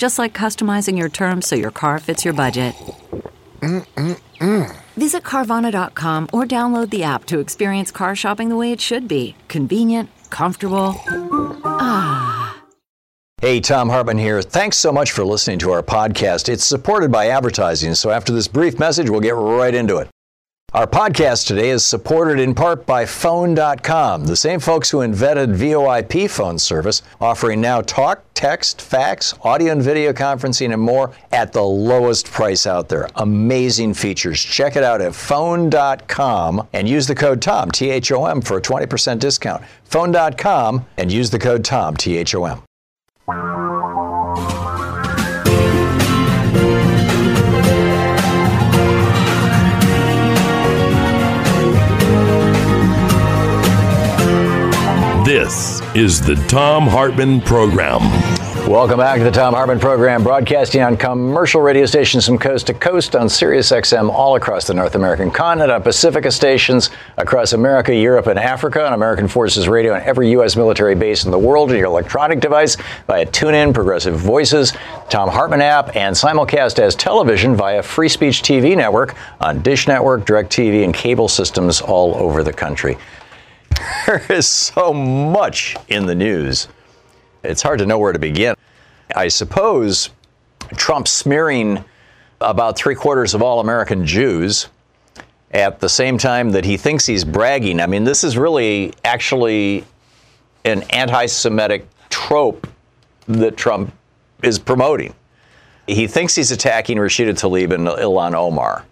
Just like customizing your terms so your car fits your budget. Mm-mm-mm. Visit Carvana.com or download the app to experience car shopping the way it should be convenient, comfortable. Ah. Hey, Thom Hartmann here. Thanks so much for listening to our podcast. It's supported by advertising, so after this brief message, we'll get right into it. Our podcast today is supported in part by Phone.com, the same folks who invented VoIP phone service, offering now talk, text, fax, audio and video conferencing, and more at the lowest price out there. Amazing features. Check it out at Phone.com and use the code TOM, T H O M, for a 20% discount. Phone.com and use the code TOM, T H O M. This is the Thom Hartmann Program. Welcome back to the Thom Hartmann Program, broadcasting on commercial radio stations from coast to coast on Sirius XM all across the North American continent, on Pacifica stations across America, Europe, and Africa, on American Forces Radio, on every U.S. military base in the world, on your electronic device via TuneIn, Progressive Voices, Thom Hartmann app, and simulcast as television via Free Speech TV Network on Dish Network, DirecTV, and cable systems all over the country. There is so much in the news. It's hard to know where to begin. I suppose Trump smearing about three quarters of all American Jews at the same time that he thinks he's bragging. I mean, this is really actually an anti Semitic trope that Trump is promoting. He thinks he's attacking Rashida Tlaib and Ilhan Omar.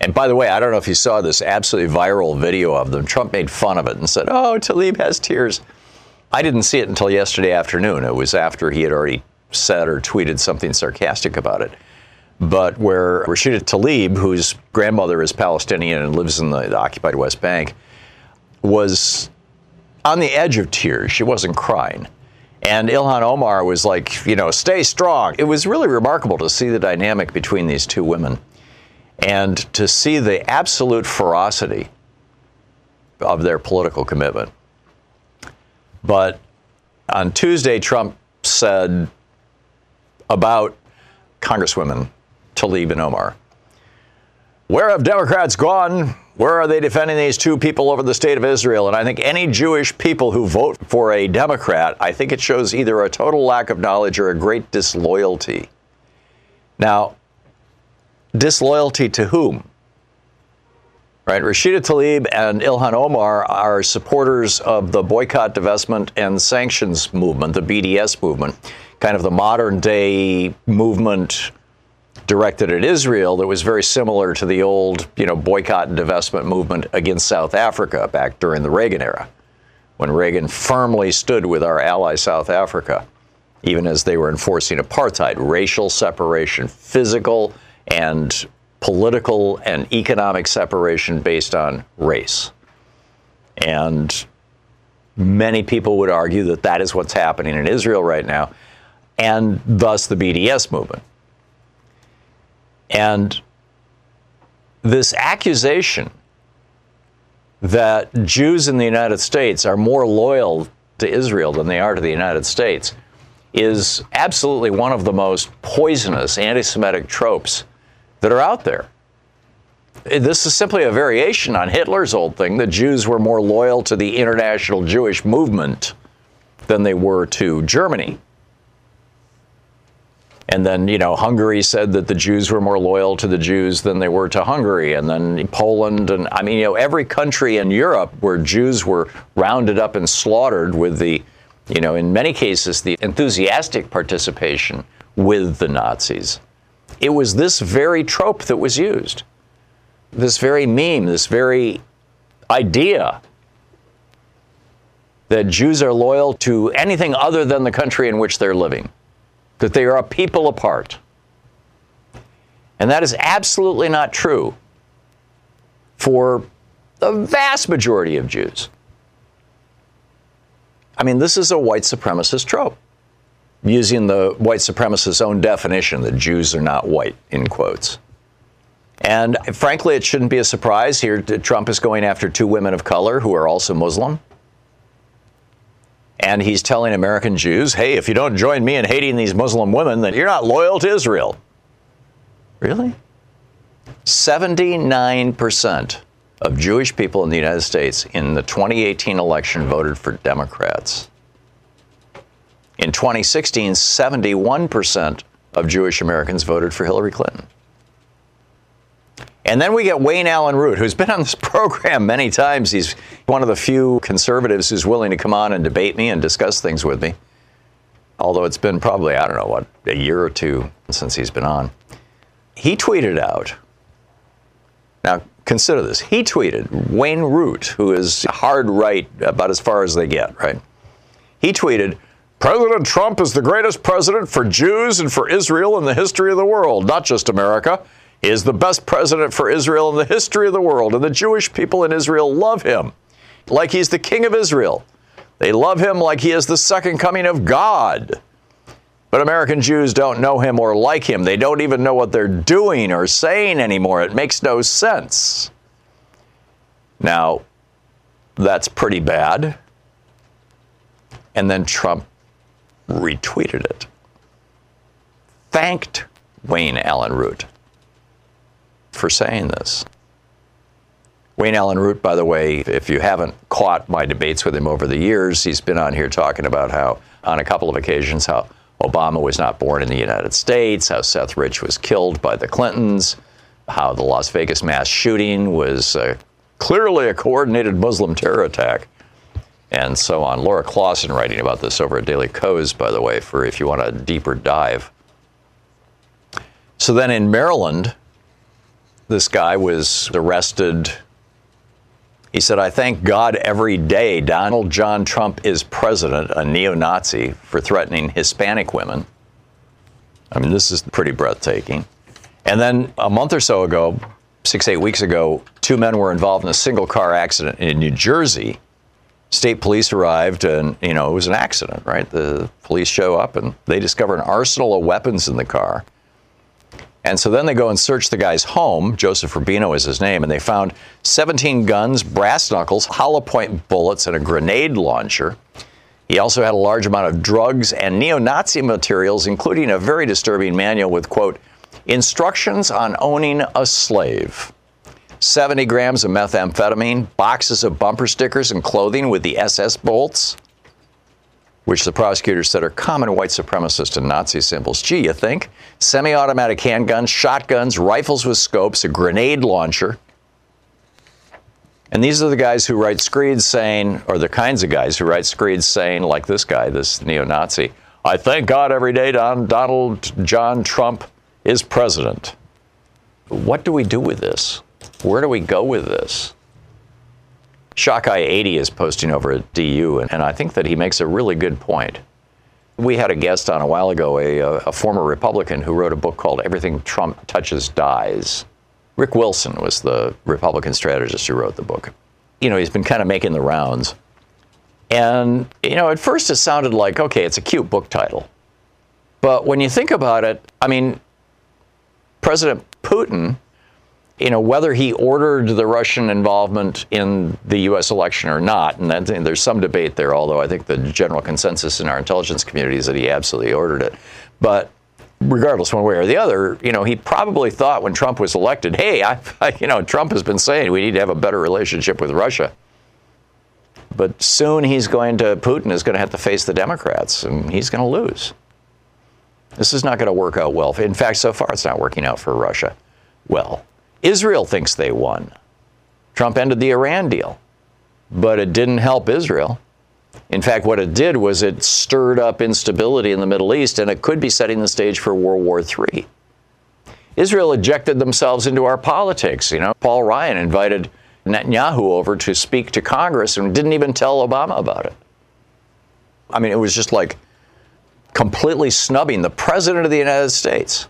And by the way, I don't know if you saw this absolutely viral video of them. Trump made fun of it and said, Oh, Talib has tears. I didn't see it until yesterday afternoon. It was after he had already said or tweeted something sarcastic about it. But where Rashida Tlaib, whose grandmother is Palestinian and lives in the, the occupied West Bank, was on the edge of tears. She wasn't crying. And Ilhan Omar was like, you know, stay strong. It was really remarkable to see the dynamic between these two women and to see the absolute ferocity of their political commitment. But on Tuesday, Trump said about Congresswomen Tlaib and Omar, Where have Democrats gone? Where are they defending these two people over the state of Israel? And I think any Jewish people who vote for a Democrat, I think it shows either a total lack of knowledge or a great disloyalty. Now, disloyalty to whom? Right, Rashida Tlaib and Ilhan Omar are supporters of the boycott, divestment, and sanctions movement, the BDS movement, kind of the modern day movement directed at Israel that was very similar to the old, you know, boycott and divestment movement against South Africa back during the Reagan era, when Reagan firmly stood with our ally South Africa, even as they were enforcing apartheid, racial separation, physical and political and economic separation based on race. And many people would argue that that is what's happening in Israel right now, and thus the BDS movement. And this accusation that Jews in the United States are more loyal to Israel than they are to the United States is absolutely one of the most poisonous anti Semitic tropes that are out there. Eh, this is simply a variation on Hitler's old thing that Jews were more loyal to the international Jewish movement than they were to Germany. And then, you know, Hungary said that the Jews were more loyal to the Jews than they were to Hungary. And then Poland, and I mean, you know, every country in Europe where Jews were rounded up and slaughtered with the, you know, in many cases, the enthusiastic participation with the Nazis. It was this very trope that was used, this very meme, this very idea that Jews are loyal to anything other than the country in which they're living, that they are a people apart. And that is absolutely not true for the vast majority of Jews. I mean, this is a white supremacist trope, using the white supremacist's own definition that Jews are not white, in quotes. And frankly, it shouldn't be a surprise here. That Trump is going after two women of color who are also Muslim. And he's telling American Jews, hey, if you don't join me in hating these Muslim women, then you're not loyal to Israel. Really? 79% of Jewish people in the United States in the 2018 election voted for Democrats. In 2016, 71% of Jewish Americans voted for Hillary Clinton. And then we get Wayne Allen Root, who's been on this program many times. He's one of the few conservatives who's willing to come on and debate me and discuss things with me. Although it's been probably, I don't know, what, a year or two since he's been on. He tweeted out, now consider this. He tweeted, Wayne Root, who is hard right about as far as they get, right? He tweeted, President Trump is the greatest president for Jews and for Israel in the history of the world, not just America He is the best president for Israel in the history of the world, and the Jewish people in Israel love him like he's the king of Israel. They love him like he is the second coming of God. But American Jews don't know him or like him. They don't even know what they're doing or saying anymore. It makes no sense. Now, that's pretty bad. And then Trump retweeted it, thanked Wayne Allen Root for saying this. Wayne Allen Root, by the way, if you haven't caught my debates with him over the years, he's been on here talking about how, on a couple of occasions, how Obama was not born in the United States, how Seth Rich was killed by the Clintons, how the Las Vegas mass shooting was uh, clearly a coordinated Muslim terror attack, and so on. Laura Clawson writing about this over at Daily Kos, by the way, for if you want a deeper dive. So then in Maryland, this guy was arrested. He said, I thank God every day Donald John Trump is president, a neo Nazi, for threatening Hispanic women. I mean, this is pretty breathtaking. And then a month or so ago, six, eight weeks ago, two men were involved in a single car accident in New Jersey. State police arrived and, you know, it was an accident, right? The police show up and they discover an arsenal of weapons in the car. And so then they go and search the guy's home. Joseph Rubino is his name. And they found 17 guns, brass knuckles, hollow point bullets, and a grenade launcher. He also had a large amount of drugs and neo Nazi materials, including a very disturbing manual with, quote, instructions on owning a slave. 70 grams of methamphetamine, boxes of bumper stickers and clothing with the SS bolts, which the prosecutors said are common white supremacist and Nazi symbols. Gee, you think? Semi automatic handguns, shotguns, rifles with scopes, a grenade launcher. And these are the guys who write screeds saying, or the kinds of guys who write screeds saying, like this guy, this neo Nazi, I thank God every day Don, Donald John Trump is president. What do we do with this? Where do we go with this? Shockeye 80 is posting over at DU, and, and, I think that he makes a really good point. We had a guest on a while ago, a, a former Republican who wrote a book called Everything Trump Touches Dies. Rick Wilson was the Republican strategist who wrote the book. You know, he's been kind of making the rounds. And, you know, at first it sounded like, okay, it's a cute book title. But when you think about it, I mean, President Putin you know, whether he ordered the Russian involvement in the U.S. election or not, and, that, and there's some debate there, although I think the general consensus in our intelligence community is that he absolutely ordered it. But regardless, one way or the other, you know, he probably thought when Trump was elected, hey, I, I, you know, Trump has been saying we need to have a better relationship with Russia. But soon he's going to, Putin is going to have to face the Democrats, and he's going to lose. This is not going to work out well. In fact, so far it's not working out for Russia well. Israel thinks they won. Trump ended the Iran deal, but it didn't help Israel. In fact, what it did was it stirred up instability in the Middle East, and it could be setting the stage for World War III. Israel ejected themselves into our politics. You know, Paul Ryan invited Netanyahu over to speak to Congress and didn't even tell Obama about it. I mean, it was just like completely snubbing the President of the United States.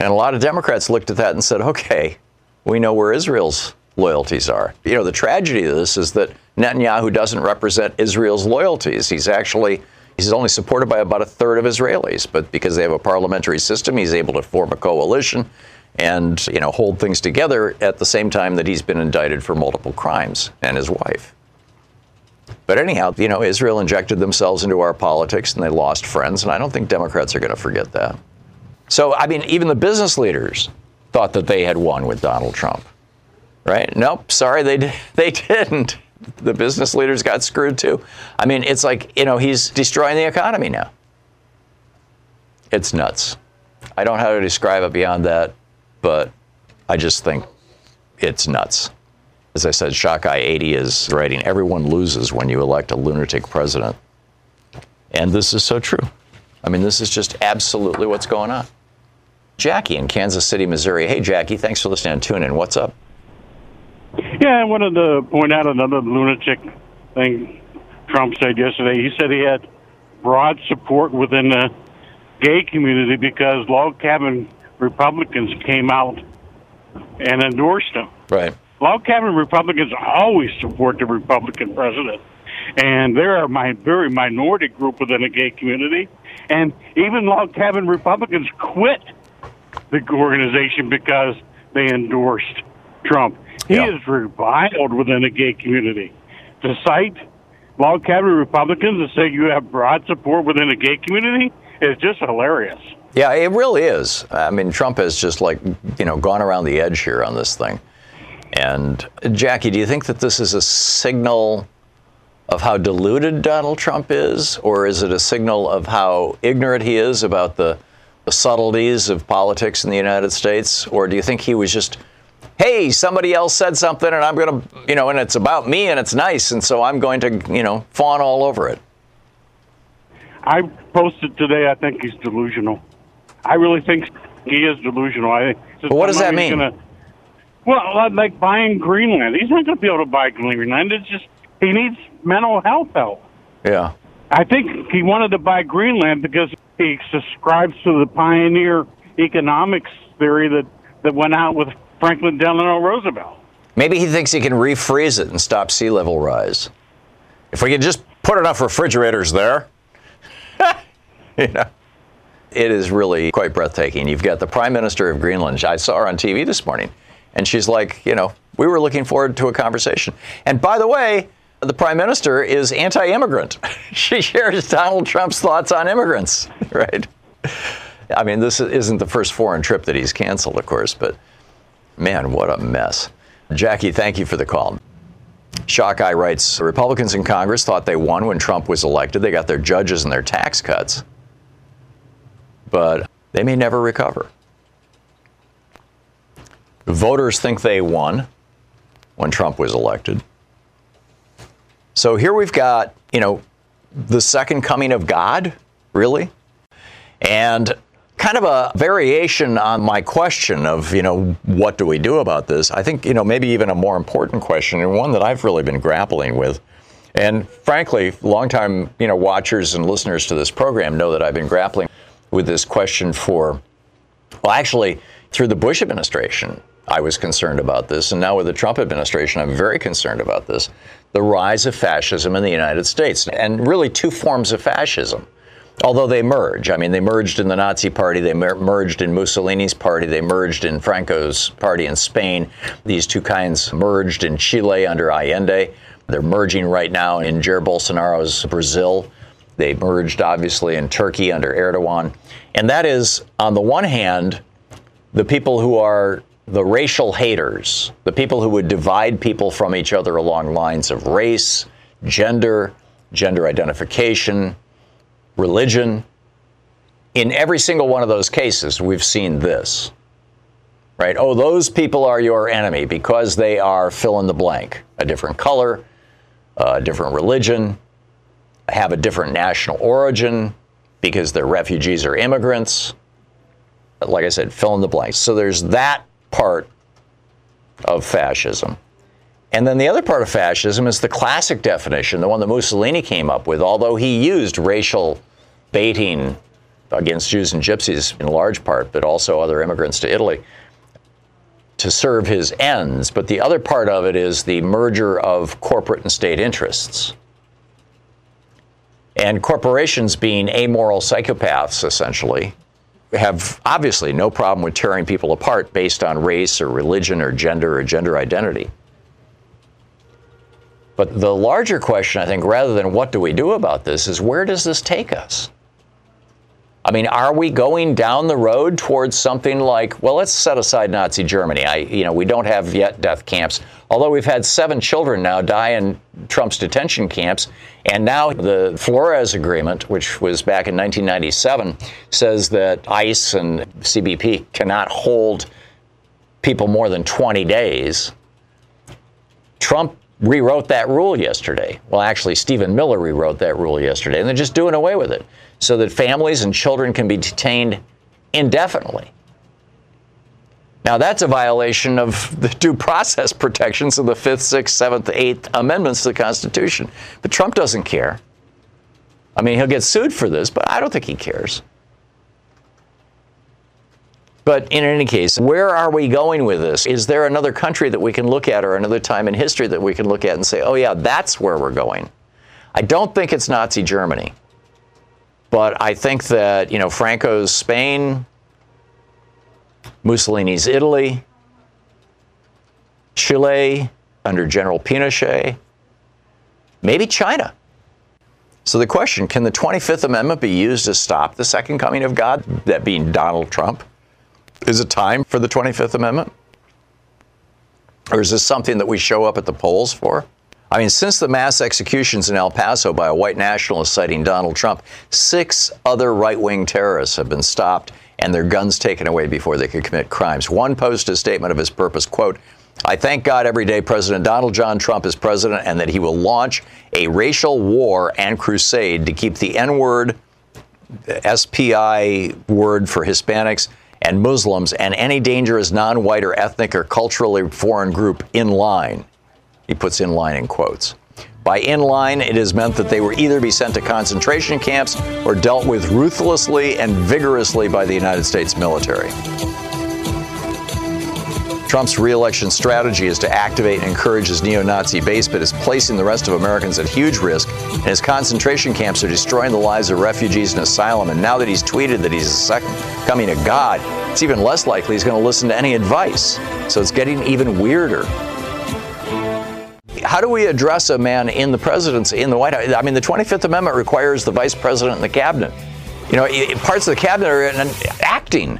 And a lot of Democrats looked at that and said, okay, we know where Israel's loyalties are. You know, the tragedy of this is that Netanyahu doesn't represent Israel's loyalties. He's actually he's only supported by about a third of Israelis, but because they have a parliamentary system, he's able to form a coalition and, you know, hold things together at the same time that he's been indicted for multiple crimes and his wife. But anyhow, you know, Israel injected themselves into our politics and they lost friends, and I don't think Democrats are going to forget that. So, I mean, even the business leaders thought that they had won with Donald Trump, right? Nope, sorry, they, they didn't. The business leaders got screwed too. I mean, it's like, you know, he's destroying the economy now. It's nuts. I don't know how to describe it beyond that, but I just think it's nuts. As I said, Shock Eye 80 is writing, everyone loses when you elect a lunatic president. And this is so true. I mean, this is just absolutely what's going on. Jackie in Kansas City, Missouri. Hey, Jackie, thanks for listening and tuning in. What's up? Yeah, I wanted to point out another lunatic thing Trump said yesterday. He said he had broad support within the gay community because log cabin Republicans came out and endorsed him. Right. Log cabin Republicans always support the Republican president. And they're a my, very minority group within the gay community. And even log cabin Republicans quit the organization because they endorsed Trump. He Yeah. is reviled within the gay community. To cite log cabin Republicans and say you have broad support within the gay community is just hilarious. Yeah, it really is. I mean, Trump has just like, you know, gone around the edge here on this thing. And Jackie, do you think that this is a signal of how deluded Donald Trump is, or is it a signal of how ignorant he is about the, the subtleties of politics in the United States? Or do you think he was just, hey, somebody else said something and I'm going to, you know, and it's about me and it's nice, and so I'm going to, you know, fawn all over it? I posted today. I think he's delusional. I really think he is delusional. I. But what does that mean? Gonna, well, uh, like buying Greenland. He's not going to be able to buy Greenland. It's just he needs mental health help. Yeah. I think he wanted to buy Greenland because he subscribes to the pioneer economics theory that that went out with Franklin Delano Roosevelt. Maybe he thinks he can refreeze it and stop sea level rise. If we could just put enough refrigerators there, you know. It is really quite breathtaking. You've got the Prime Minister of Greenland. I saw her on TV this morning, and she's like, you know, we were looking forward to a conversation. And by the way, the Prime Minister is anti immigrant. she shares Donald Trump's thoughts on immigrants, right? I mean, this isn't the first foreign trip that he's canceled, of course, but man, what a mess. Jackie, thank you for the call. Shock Eye writes Republicans in Congress thought they won when Trump was elected. They got their judges and their tax cuts, but they may never recover. Voters think they won when Trump was elected. So here we've got, you know, the second coming of God, really? And kind of a variation on my question of, you know, what do we do about this? I think, you know, maybe even a more important question and one that I've really been grappling with. And frankly, longtime, you know, watchers and listeners to this program know that I've been grappling with this question for, well, actually, through the Bush administration, I was concerned about this. And now with the Trump administration, I'm very concerned about this the rise of fascism in the United States, and really two forms of fascism although they merge. I mean, they merged in the Nazi Party, they mer- merged in Mussolini's party, they merged in Franco's party in Spain. These two kinds merged in Chile under Allende. They're merging right now in Jair Bolsonaro's Brazil. They merged, obviously, in Turkey under Erdogan. And that is, on the one hand, the people who are the racial haters, the people who would divide people from each other along lines of race, gender, gender identification, religion, in every single one of those cases, we've seen this. Right? Oh, those people are your enemy because they are fill in the blank, a different color, a different religion, have a different national origin, because they're refugees or immigrants. Like I said, fill in the blank. So there's that part of fascism. And then the other part of fascism is the classic definition, the one that Mussolini came up with, although he used racial baiting against Jews and Gypsies in large part, but also other immigrants to Italy to serve his ends. But the other part of it is the merger of corporate and state interests. And corporations, being amoral psychopaths, essentially, have obviously no problem with tearing people apart based on race or religion or gender or gender identity. But the larger question, I think, rather than what do we do about this, is where does this take us? I mean, are we going down the road towards something like, well, let's set aside Nazi Germany. I, you know, we don't have yet death camps, although we've had seven children now die in Trump's detention camps. And now the Flores Agreement, which was back in 1997, says that ICE and CBP cannot hold people more than 20 days. Trump rewrote that rule yesterday. Well, actually, Stephen Miller rewrote that rule yesterday, and they're just doing away with it so that families and children can be detained indefinitely. Now, that's a violation of the due process protections of the Fifth, Sixth, Seventh, Eighth Amendments to the Constitution. But Trump doesn't care. I mean, he'll get sued for this, but I don't think he cares. But in any case, where are we going with this? Is there another country that we can look at or another time in history that we can look at and say, oh, yeah, that's where we're going? I don't think it's Nazi Germany. But I think that, you know, Franco's Spain, Mussolini's Italy, Chile under General Pinochet, maybe China. So the question can the 25th Amendment be used to stop the second coming of God, that being Donald Trump? Is it time for the 25th Amendment? Or is this something that we show up at the polls for? I mean, since the mass executions in El Paso by a white nationalist citing Donald Trump, six other right wing terrorists have been stopped and their guns taken away before they could commit crimes. One posted a statement of his purpose, quote, I thank God every day President Donald John Trump is president and that he will launch a racial war and crusade to keep the N word, SPI word for Hispanics, and Muslims and any dangerous non white or ethnic or culturally foreign group in line. He puts in line in quotes. By in line, it is meant that they will either be sent to concentration camps or dealt with ruthlessly and vigorously by the United States military. Trump's reelection strategy is to activate and encourage his neo Nazi base, but is placing the rest of Americans at huge risk. And his concentration camps are destroying the lives of refugees and asylum. And now that he's tweeted that he's a second coming of God, it's even less likely he's going to listen to any advice. So it's getting even weirder how do we address a man in the presidency, in the White House? I mean, the 25th Amendment requires the vice president and the cabinet. You know, parts of the cabinet are acting.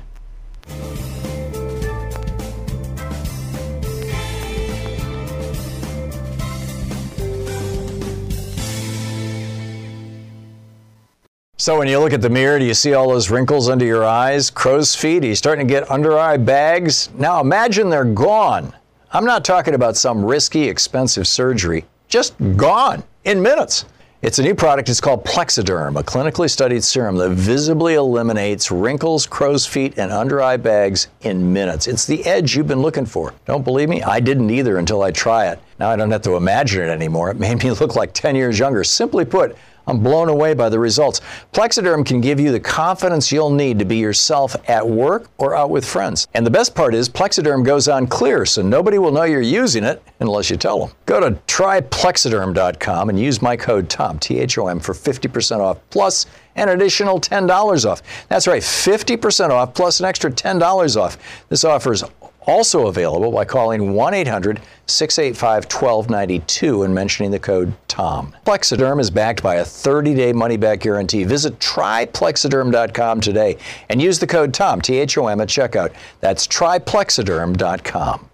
So when you look at the mirror, do you see all those wrinkles under your eyes, crow's feet? Are you starting to get under eye bags? Now imagine they're gone. I'm not talking about some risky, expensive surgery, just gone in minutes. It's a new product. It's called Plexaderm, a clinically studied serum that visibly eliminates wrinkles, crow's feet, and under eye bags in minutes. It's the edge you've been looking for. Don't believe me? I didn't either until I try it. Now I don't have to imagine it anymore. It made me look like 10 years younger. Simply put, I'm blown away by the results. Plexaderm can give you the confidence you'll need to be yourself at work or out with friends. And the best part is Plexaderm goes on clear, so nobody will know you're using it unless you tell them. Go to tryplexaderm.com and use my code TOM, T H O M, for 50% off plus an additional $10 off. That's right, 50% off plus an extra $10 off. This offer is also available by calling 1 800 685 1292 and mentioning the code TOM. Plexaderm is backed by a 30 day money back guarantee. Visit tryplexaderm.com today and use the code TOM, T H O M, at checkout. That's tryplexaderm.com.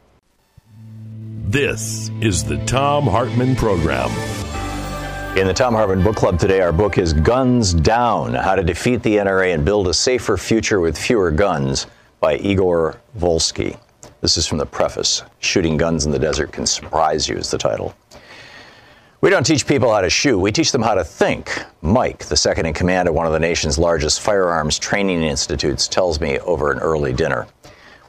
This is the Thom Hartmann Program. In the Thom Hartmann Book Club today, our book is Guns Down How to Defeat the NRA and Build a Safer Future with Fewer Guns by Igor Volsky. This is from the preface. Shooting Guns in the Desert Can Surprise You is the title. We don't teach people how to shoot, we teach them how to think. Mike, the second in command at one of the nation's largest firearms training institutes, tells me over an early dinner.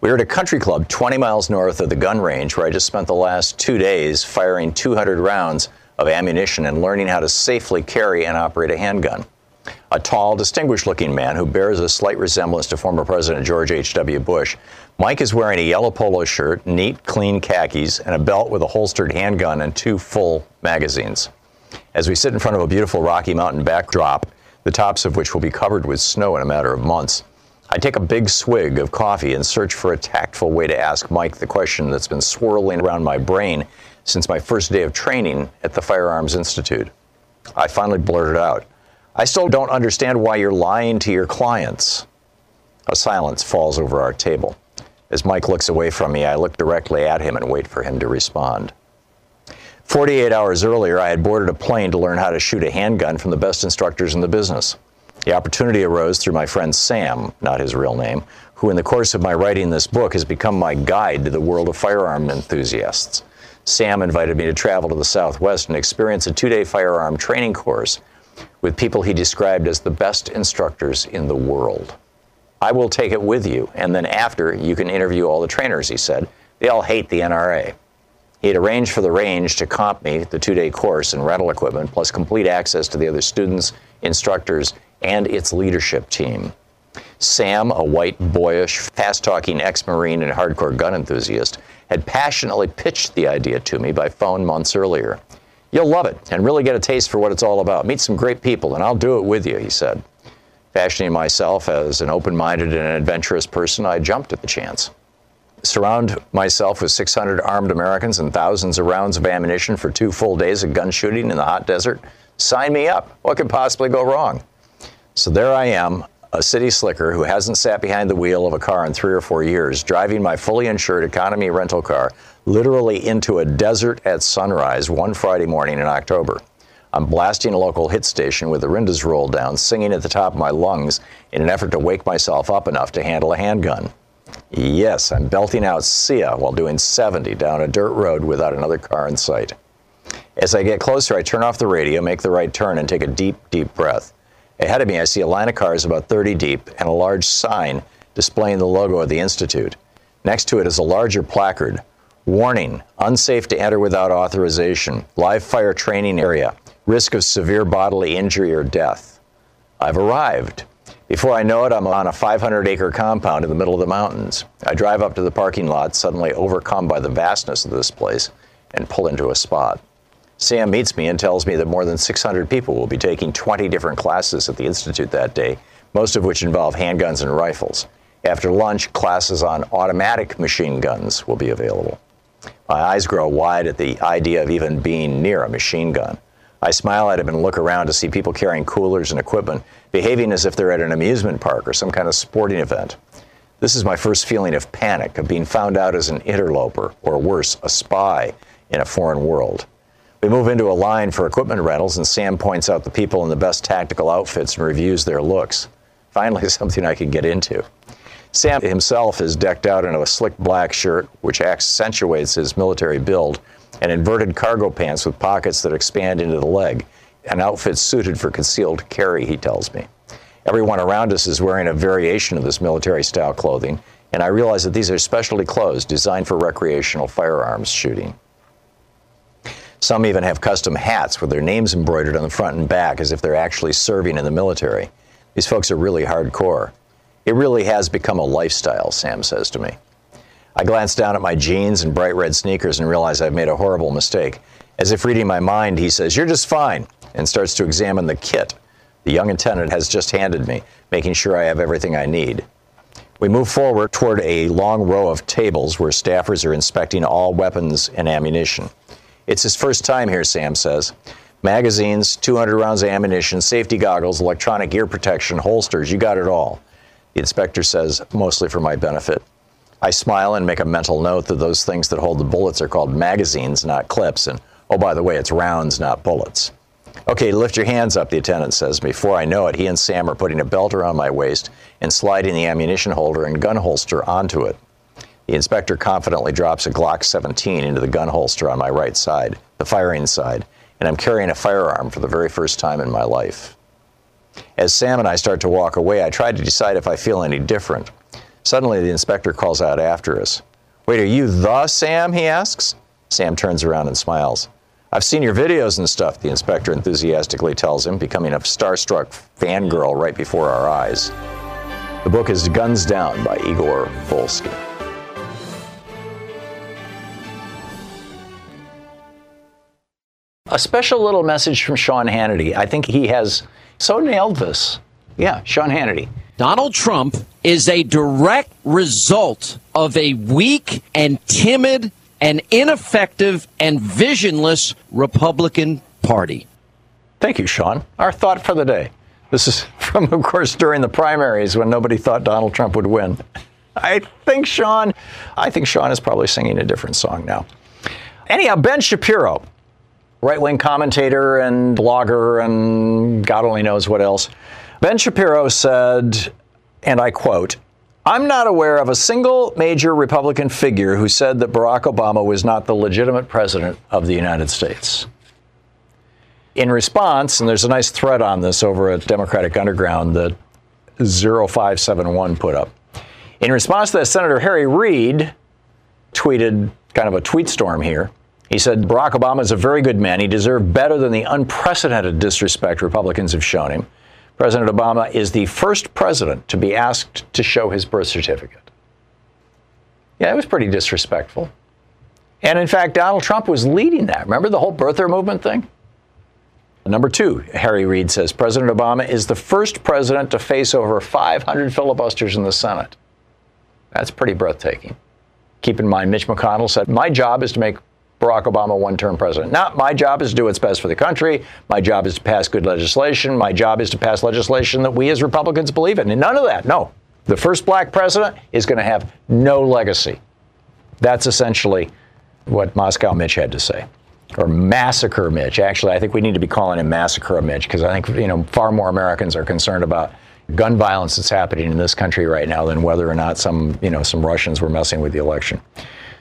We are at a country club 20 miles north of the gun range where I just spent the last two days firing 200 rounds of ammunition and learning how to safely carry and operate a handgun. A tall, distinguished looking man who bears a slight resemblance to former President George H.W. Bush, Mike is wearing a yellow polo shirt, neat, clean khakis, and a belt with a holstered handgun and two full magazines. As we sit in front of a beautiful Rocky Mountain backdrop, the tops of which will be covered with snow in a matter of months, I take a big swig of coffee and search for a tactful way to ask Mike the question that's been swirling around my brain since my first day of training at the Firearms Institute. I finally blurted out, I still don't understand why you're lying to your clients. A silence falls over our table. As Mike looks away from me, I look directly at him and wait for him to respond. 48 hours earlier, I had boarded a plane to learn how to shoot a handgun from the best instructors in the business. The opportunity arose through my friend Sam, not his real name, who in the course of my writing this book has become my guide to the world of firearm enthusiasts. Sam invited me to travel to the Southwest and experience a two day firearm training course with people he described as the best instructors in the world. I will take it with you, and then after, you can interview all the trainers, he said. They all hate the NRA. He had arranged for the range to comp me the two day course and rental equipment, plus complete access to the other students, instructors, and its leadership team. Sam, a white, boyish, fast talking ex Marine and hardcore gun enthusiast, had passionately pitched the idea to me by phone months earlier. You'll love it and really get a taste for what it's all about. Meet some great people, and I'll do it with you, he said. Fashioning myself as an open minded and adventurous person, I jumped at the chance. Surround myself with 600 armed Americans and thousands of rounds of ammunition for two full days of gun shooting in the hot desert? Sign me up. What could possibly go wrong? So there I am, a city slicker who hasn't sat behind the wheel of a car in three or four years, driving my fully insured economy rental car literally into a desert at sunrise one Friday morning in October. I'm blasting a local hit station with the windows rolled down, singing at the top of my lungs in an effort to wake myself up enough to handle a handgun. Yes, I'm belting out Sia while doing 70 down a dirt road without another car in sight. As I get closer, I turn off the radio, make the right turn, and take a deep, deep breath. Ahead of me, I see a line of cars about 30 deep and a large sign displaying the logo of the Institute. Next to it is a larger placard Warning, unsafe to enter without authorization, live fire training area, risk of severe bodily injury or death. I've arrived. Before I know it, I'm on a 500 acre compound in the middle of the mountains. I drive up to the parking lot, suddenly overcome by the vastness of this place, and pull into a spot. Sam meets me and tells me that more than 600 people will be taking 20 different classes at the Institute that day, most of which involve handguns and rifles. After lunch, classes on automatic machine guns will be available. My eyes grow wide at the idea of even being near a machine gun. I smile at him and look around to see people carrying coolers and equipment, behaving as if they're at an amusement park or some kind of sporting event. This is my first feeling of panic, of being found out as an interloper, or worse, a spy in a foreign world. We move into a line for equipment rentals, and Sam points out the people in the best tactical outfits and reviews their looks. Finally, something I can get into. Sam himself is decked out in a slick black shirt, which accentuates his military build, and inverted cargo pants with pockets that expand into the leg, an outfit suited for concealed carry, he tells me. Everyone around us is wearing a variation of this military style clothing, and I realize that these are specialty clothes designed for recreational firearms shooting. Some even have custom hats with their names embroidered on the front and back as if they're actually serving in the military. These folks are really hardcore. It really has become a lifestyle, Sam says to me. I glance down at my jeans and bright red sneakers and realize I've made a horrible mistake. As if reading my mind, he says, You're just fine, and starts to examine the kit the young attendant has just handed me, making sure I have everything I need. We move forward toward a long row of tables where staffers are inspecting all weapons and ammunition. It's his first time here, Sam says. Magazines, 200 rounds of ammunition, safety goggles, electronic ear protection, holsters, you got it all. The inspector says, mostly for my benefit. I smile and make a mental note that those things that hold the bullets are called magazines, not clips, and oh, by the way, it's rounds, not bullets. Okay, lift your hands up, the attendant says. Before I know it, he and Sam are putting a belt around my waist and sliding the ammunition holder and gun holster onto it. The inspector confidently drops a Glock 17 into the gun holster on my right side, the firing side, and I'm carrying a firearm for the very first time in my life. As Sam and I start to walk away, I try to decide if I feel any different. Suddenly, the inspector calls out after us. Wait, are you the Sam? he asks. Sam turns around and smiles. I've seen your videos and stuff, the inspector enthusiastically tells him, becoming a starstruck fangirl right before our eyes. The book is Guns Down by Igor Volsky. A special little message from Sean Hannity. I think he has so nailed this. Yeah, Sean Hannity. Donald Trump is a direct result of a weak and timid and ineffective and visionless Republican Party. Thank you, Sean. Our thought for the day. This is from, of course, during the primaries when nobody thought Donald Trump would win. I think Sean, I think Sean is probably singing a different song now. Anyhow, Ben Shapiro, right wing commentator and blogger and God only knows what else. Ben Shapiro said, and I quote, I'm not aware of a single major Republican figure who said that Barack Obama was not the legitimate president of the United States. In response, and there's a nice thread on this over at Democratic Underground that 0571 put up. In response to that, Senator Harry Reid tweeted kind of a tweet storm here. He said Barack Obama is a very good man. He deserved better than the unprecedented disrespect Republicans have shown him. President Obama is the first president to be asked to show his birth certificate. Yeah, it was pretty disrespectful. And in fact, Donald Trump was leading that. Remember the whole birther movement thing? Number two, Harry Reid says President Obama is the first president to face over 500 filibusters in the Senate. That's pretty breathtaking. Keep in mind, Mitch McConnell said, My job is to make Barack Obama one term president. Not my job is to do what's best for the country. My job is to pass good legislation. My job is to pass legislation that we as Republicans believe in. And none of that. No. The first black president is going to have no legacy. That's essentially what Moscow Mitch had to say. Or Massacre Mitch. Actually, I think we need to be calling him Massacre Mitch because I think, you know, far more Americans are concerned about gun violence that's happening in this country right now than whether or not some, you know, some Russians were messing with the election.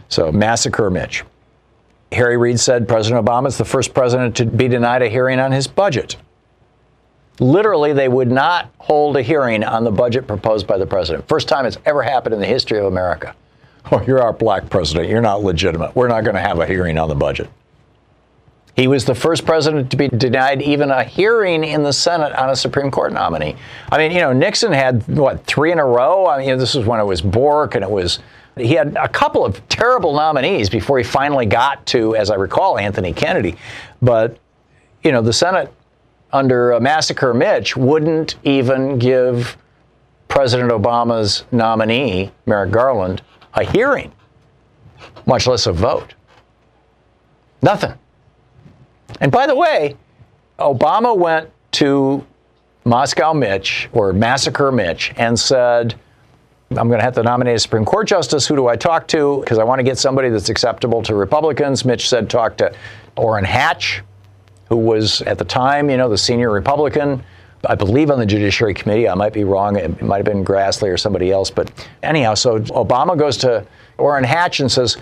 So, Massacre Mitch. Harry Reid said President Obama is the first president to be denied a hearing on his budget. Literally, they would not hold a hearing on the budget proposed by the president. First time it's ever happened in the history of America. Oh, you're our black president. You're not legitimate. We're not going to have a hearing on the budget. He was the first president to be denied even a hearing in the Senate on a Supreme Court nominee. I mean, you know, Nixon had, what, three in a row? I mean, you know, this was when it was Bork and it was he had a couple of terrible nominees before he finally got to, as I recall, Anthony Kennedy. But, you know, the Senate under uh, Massacre Mitch wouldn't even give President Obama's nominee, Merrick Garland, a hearing, much less a vote. Nothing. And by the way, Obama went to Moscow Mitch or Massacre Mitch and said, I'm going to have to nominate a Supreme Court justice. Who do I talk to? Because I want to get somebody that's acceptable to Republicans. Mitch said talk to Orrin Hatch, who was at the time, you know, the senior Republican. I believe on the Judiciary Committee. I might be wrong. It might have been Grassley or somebody else. But anyhow, so Obama goes to Orrin Hatch and says,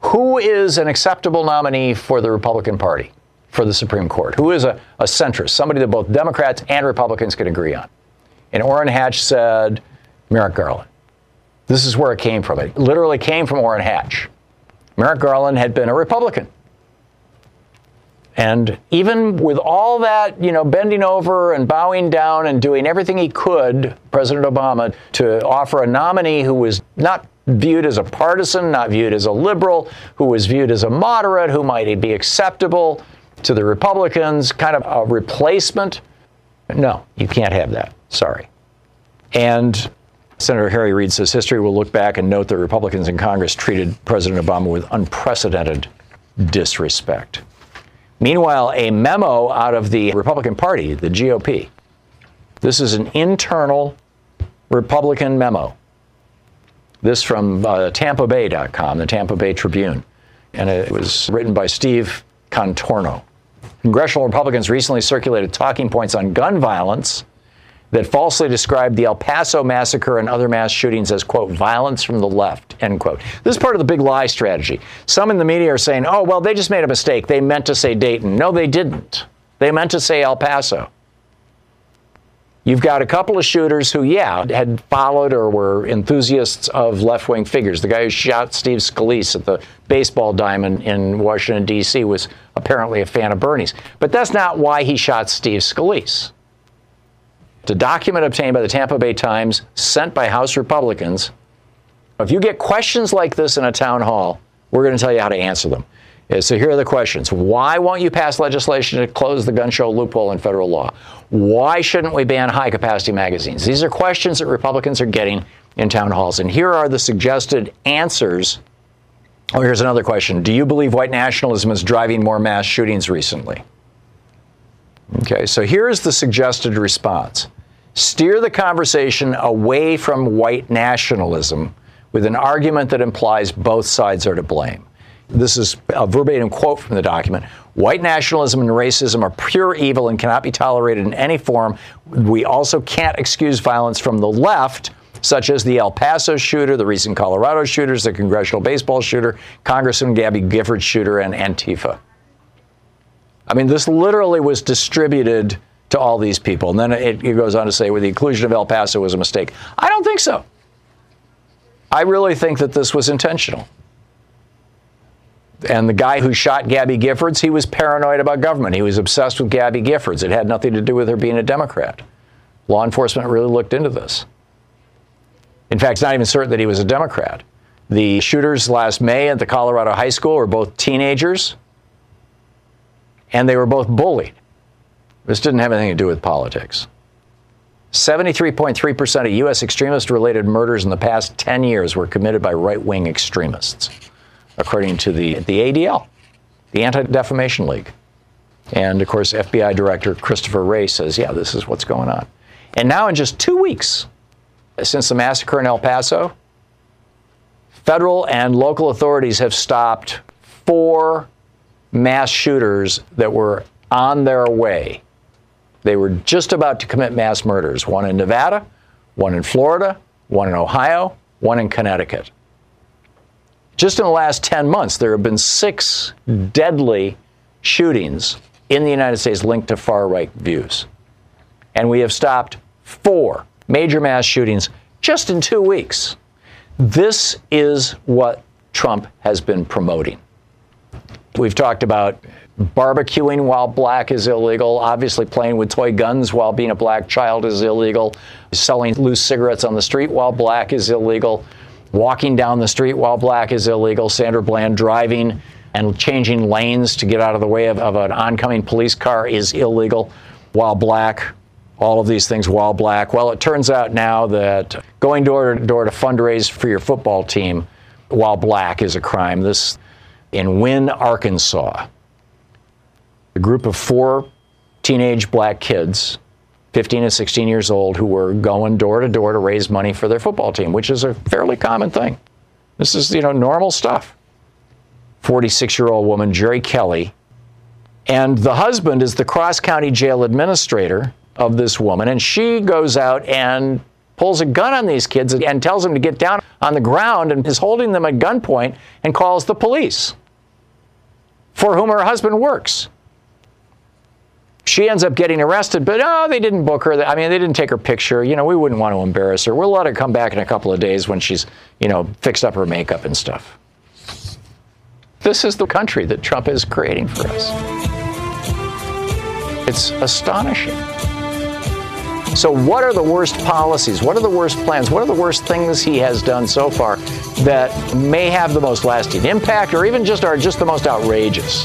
Who is an acceptable nominee for the Republican Party for the Supreme Court? Who is a, a centrist, somebody that both Democrats and Republicans can agree on? And Orrin Hatch said, Merrick Garland. This is where it came from. It literally came from Orrin Hatch. Merrick Garland had been a Republican. And even with all that, you know, bending over and bowing down and doing everything he could, President Obama, to offer a nominee who was not viewed as a partisan, not viewed as a liberal, who was viewed as a moderate, who might be acceptable to the Republicans, kind of a replacement. No, you can't have that. Sorry. And Senator Harry Reid says history will look back and note that Republicans in Congress treated President Obama with unprecedented disrespect. Meanwhile, a memo out of the Republican Party, the GOP, this is an internal Republican memo. This from uh, TampaBay.com, the Tampa Bay Tribune, and it was written by Steve Contorno. Congressional Republicans recently circulated talking points on gun violence that falsely described the El Paso massacre and other mass shootings as, quote, violence from the left, end quote. This is part of the big lie strategy. Some in the media are saying, oh, well, they just made a mistake. They meant to say Dayton. No, they didn't. They meant to say El Paso. You've got a couple of shooters who, yeah, had followed or were enthusiasts of left wing figures. The guy who shot Steve Scalise at the baseball diamond in Washington, D.C., was apparently a fan of Bernie's. But that's not why he shot Steve Scalise. The document obtained by the Tampa Bay Times, sent by House Republicans. If you get questions like this in a town hall, we're going to tell you how to answer them. Uh, so here are the questions. Why won't you pass legislation to close the gun show loophole in federal law? Why shouldn't we ban high capacity magazines? These are questions that Republicans are getting in town halls. And here are the suggested answers. Oh, here's another question. Do you believe white nationalism is driving more mass shootings recently? Okay, so here's the suggested response steer the conversation away from white nationalism with an argument that implies both sides are to blame. This is a verbatim quote from the document. White nationalism and racism are pure evil and cannot be tolerated in any form. We also can't excuse violence from the left, such as the El Paso shooter, the recent Colorado shooters, the congressional baseball shooter, Congressman Gabby Giffords shooter, and Antifa. I mean, this literally was distributed to all these people. And then it, it goes on to say, well, the inclusion of El Paso was a mistake. I don't think so. I really think that this was intentional. And the guy who shot Gabby Giffords, he was paranoid about government. He was obsessed with Gabby Giffords. It had nothing to do with her being a Democrat. Law enforcement really looked into this. In fact, it's not even certain that he was a Democrat. The shooters last May at the Colorado High School were both teenagers, and they were both bullied. This didn't have anything to do with politics. 73.3% of U.S. extremist related murders in the past 10 years were committed by right wing extremists according to the, the ADL, the Anti Defamation League. And of course, FBI Director Christopher Wray says, yeah, this is what's going on. And now, in just two weeks since the massacre in El Paso, federal and local authorities have stopped four mass shooters that were on their way. They were just about to commit mass murders one in Nevada, one in Florida, one in Ohio, one in Connecticut. Just in the last 10 months, there have been six deadly shootings in the United States linked to far right views. And we have stopped four major mass shootings just in two weeks. This is what Trump has been promoting. We've talked about barbecuing while black is illegal, obviously playing with toy guns while being a black child is illegal, selling loose cigarettes on the street while black is illegal, walking down the street while black is illegal, Sandra Bland driving and changing lanes to get out of the way of, of an oncoming police car is illegal while black. All of these things while black. Well, it turns out now that going door to door to fundraise for your football team while black is a crime. This in Wynne, Arkansas. A group of four teenage black kids 15 and 16 years old who were going door to door to raise money for their football team, which is a fairly common thing. This is, you know, normal stuff. 46 year old woman, Jerri Kelly. And the husband is the cross county jail administrator of this woman. And she goes out and pulls a gun on these kids and tells them to get down on the ground and is holding them at gunpoint and calls the police for whom her husband works. She ends up getting arrested, but oh, they didn't book her. I mean, they didn't take her picture. You know, we wouldn't want to embarrass her. We'll let her come back in a couple of days when she's, you know, fixed up her makeup and stuff. This is the country that Trump is creating for us. It's astonishing. So, what are the worst policies? What are the worst plans? What are the worst things he has done so far that may have the most lasting impact or even just are just the most outrageous?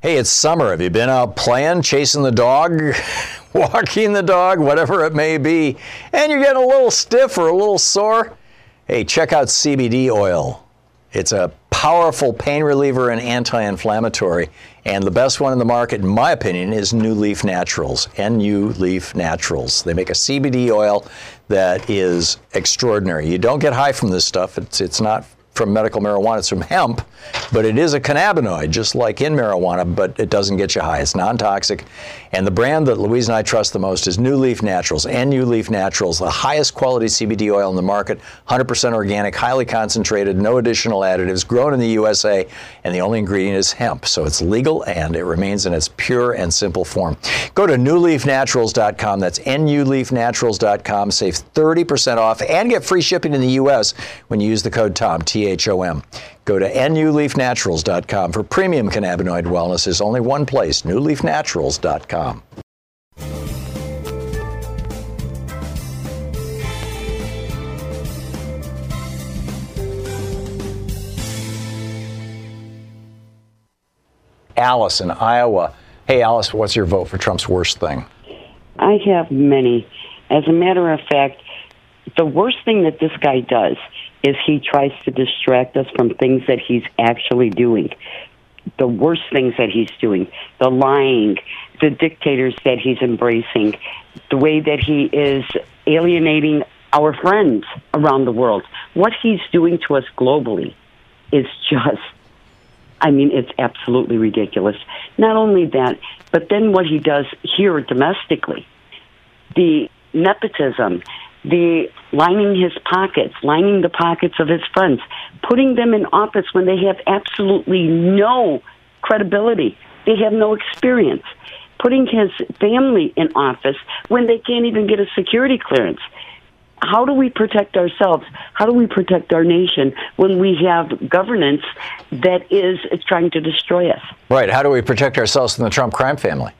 Hey, it's summer. Have you been out playing, chasing the dog, walking the dog, whatever it may be, and you're getting a little stiff or a little sore? Hey, check out CBD oil. It's a powerful pain reliever and anti inflammatory. And the best one in the market, in my opinion, is NuLeaf Naturals. NU Leaf Naturals. They make a CBD oil that is extraordinary. You don't get high from this stuff, it's, it's not from medical marijuana. It's from hemp, but it is a cannabinoid, just like in marijuana, but it doesn't get you high. It's non toxic. And the brand that Louise and I trust the most is NuLeaf Naturals. NU Leaf Naturals, the highest quality CBD oil in the market, 100% organic, highly concentrated, no additional additives, grown in the USA, and the only ingredient is hemp. So it's legal and it remains in its pure and simple form. Go to nuleafnaturals.com. That's nuleafnaturals.com. Save 30% off and get free shipping in the US when you use the code TOM, T H O M. Go to nuleafnaturals.com for premium cannabinoid wellness. There's only one place, nuleafnaturals.com. Alice in Iowa. Hey, Alice, what's your vote for Trump's worst thing? I have many. As a matter of fact, the worst thing that this guy does is he tries to distract us from things that he's actually doing. The worst things that he's doing, the lying, the dictators that he's embracing, the way that he is alienating our friends around the world. What he's doing to us globally is just I mean, it's absolutely ridiculous. Not only that, but then what he does here domestically, the nepotism, the lining his pockets, lining the pockets of his friends, putting them in office when they have absolutely no credibility, they have no experience, putting his family in office when they can't even get a security clearance how do we protect ourselves? How do we protect our nation when we have governance that is trying to destroy us? Right. How do we protect ourselves from the Trump crime family?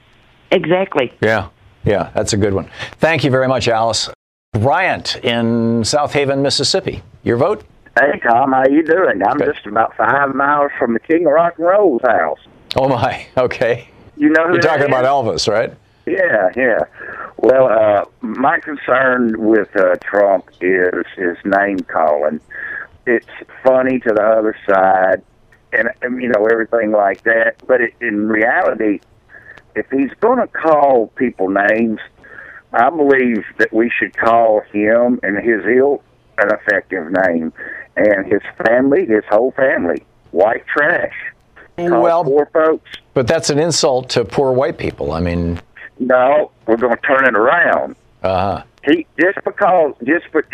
Exactly. Yeah. Yeah, that's a good one. Thank you very much, Alice. Bryant in Southaven, Mississippi. Your vote? Hey, Tom. How you doing? I'm good. just about five miles from the King of Rock and Roll's house. Oh, my. Okay. You know You're talking about Elvis, right? Yeah, yeah. Well, uh, my concern with uh, Trump is his name calling. It's funny to the other side, and, and you know everything like that. But it, in reality, if he's going to call people names, I believe that we should call him and his ilk an effective name, and his family, his whole family, white trash. Call well, poor folks. But that's an insult to poor white people. I mean, no, we're going to turn it around. Uh huh. He just because just for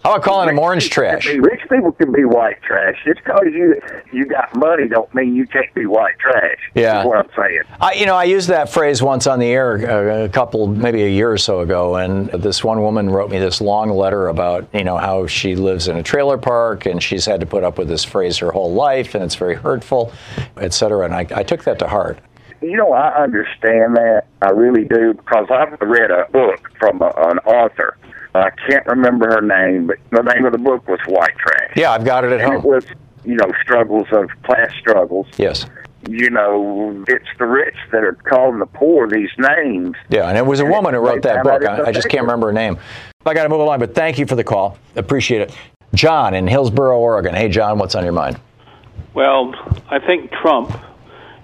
about calling him orange trash? Be, rich people can be white trash. Just because you you got money don't mean you can't be white trash. Yeah, what I'm saying. I you know I used that phrase once on the air a, uh, a couple maybe a year or so ago, and this one woman wrote me this long letter about you know how she lives in a trailer park and she's had to put up with this phrase her whole life and it's very hurtful, et cetera. And I, I took that to heart. You know, I understand that. I really do because I've read a book from a, an author. I can't remember her name, but the name of the book was White Trash. Yeah, I've got it at and home. It was, you know, struggles of class struggles. Yes. You know, it's the rich that are calling the poor these names. Yeah, and it was a woman who wrote that book. I, I just can't remember her name. I got to move along, but thank you for the call. Appreciate it. John in Hillsboro, Oregon. Hey, John, what's on your mind? Well, I think Trump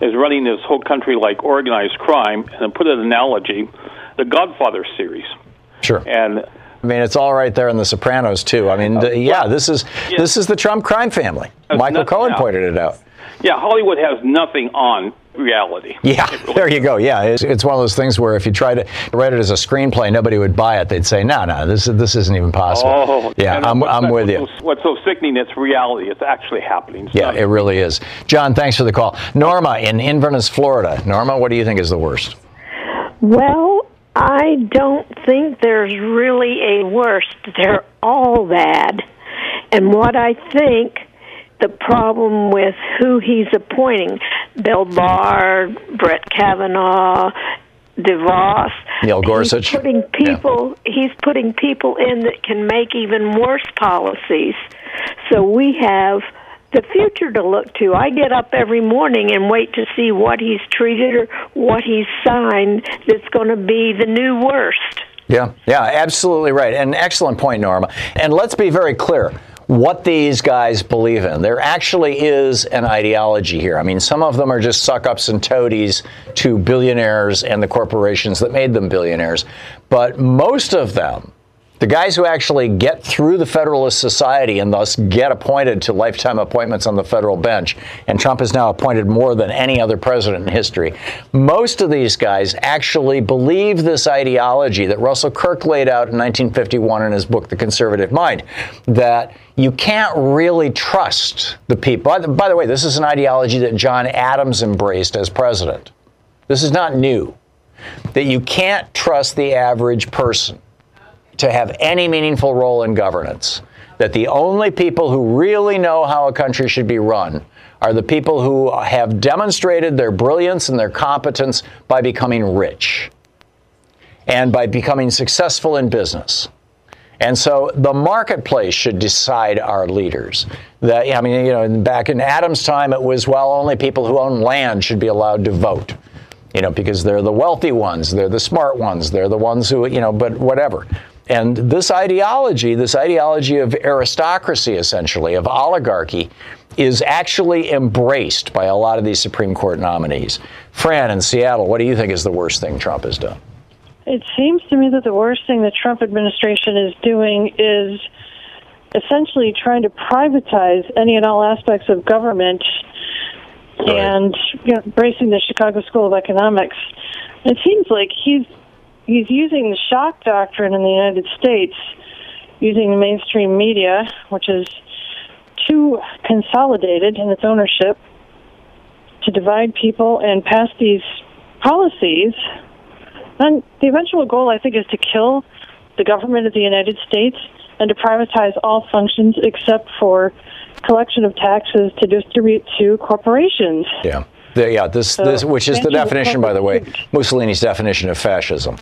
is running this whole country like organized crime. And to put an analogy, the Godfather series. Sure. And I mean, it's all right there in The Sopranos too. I mean, uh, yeah, this is yeah. this is the Trump crime family. Michael Cohen pointed it out. Yeah, Hollywood has nothing on reality. Yeah, really there you go. Yeah, it's, it's, one of those things where if you try to write it as a screenplay, nobody would buy it. They'd say, no, no, this this isn't even possible. Oh, yeah, I'm, I'm with you. what's so sickening? It's reality. It's actually happening. It's yeah, it really is. John, thanks for the call. Norma in Inverness, Florida. Norma, what do you think is the worst? Well, I don't think there's really a worst. They're all bad. And what I think the problem with who he's appointing Bill Barr, Brett Kavanaugh, DeVos. Neil Gorsuch. He's putting people. Yeah. He's putting people in that can make even worse policies. So we have the future to look to. I get up every morning and wait to see what he's treated or what he's signed that's going to be the new worst. Yeah, yeah, absolutely right. An excellent point, Norma. And let's be very clear what these guys believe in. There actually is an ideology here. I mean, some of them are just suck ups and toadies to billionaires and the corporations that made them billionaires. But most of them The guys who actually get through the Federalist Society and thus get appointed to lifetime appointments on the federal bench, and Trump has now appointed more than any other president in history, most of these guys actually believe this ideology that Russell Kirk laid out in 1951 in his book, The Conservative Mind, that you can't really trust the people. By the, by the way, this is an ideology that John Adams embraced as president. This is not new. That you can't trust the average person to have any meaningful role in governance. That the only people who really know how a country should be run are the people who have demonstrated their brilliance and their competence by becoming rich and by becoming successful in business. And so the marketplace should decide our leaders. That I mean, you know, back in Adams' time, it was well, only people who own land should be allowed to vote. You know, because they're the wealthy ones, they're the smart ones, they're the ones who, you know, but whatever. And this ideology, this ideology of aristocracy, essentially, of oligarchy, is actually embraced by a lot of these Supreme Court nominees. Fran in Seattle, what do you think is the worst thing Trump has done? It seems to me that the worst thing the Trump administration is doing is essentially trying to privatize any and all aspects of government right. and you know, embracing the Chicago School of Economics. It seems like he's he's using the shock doctrine in the United States, using the mainstream media, which is too consolidated in its ownership, to divide people and pass these policies. And the eventual goal, I think, is to kill the government of the United States and to privatize all functions except for collection of taxes to distribute to corporations. Yeah. The, yeah, this, so, this, which is the definition, by the way, Mussolini's definition of fascism.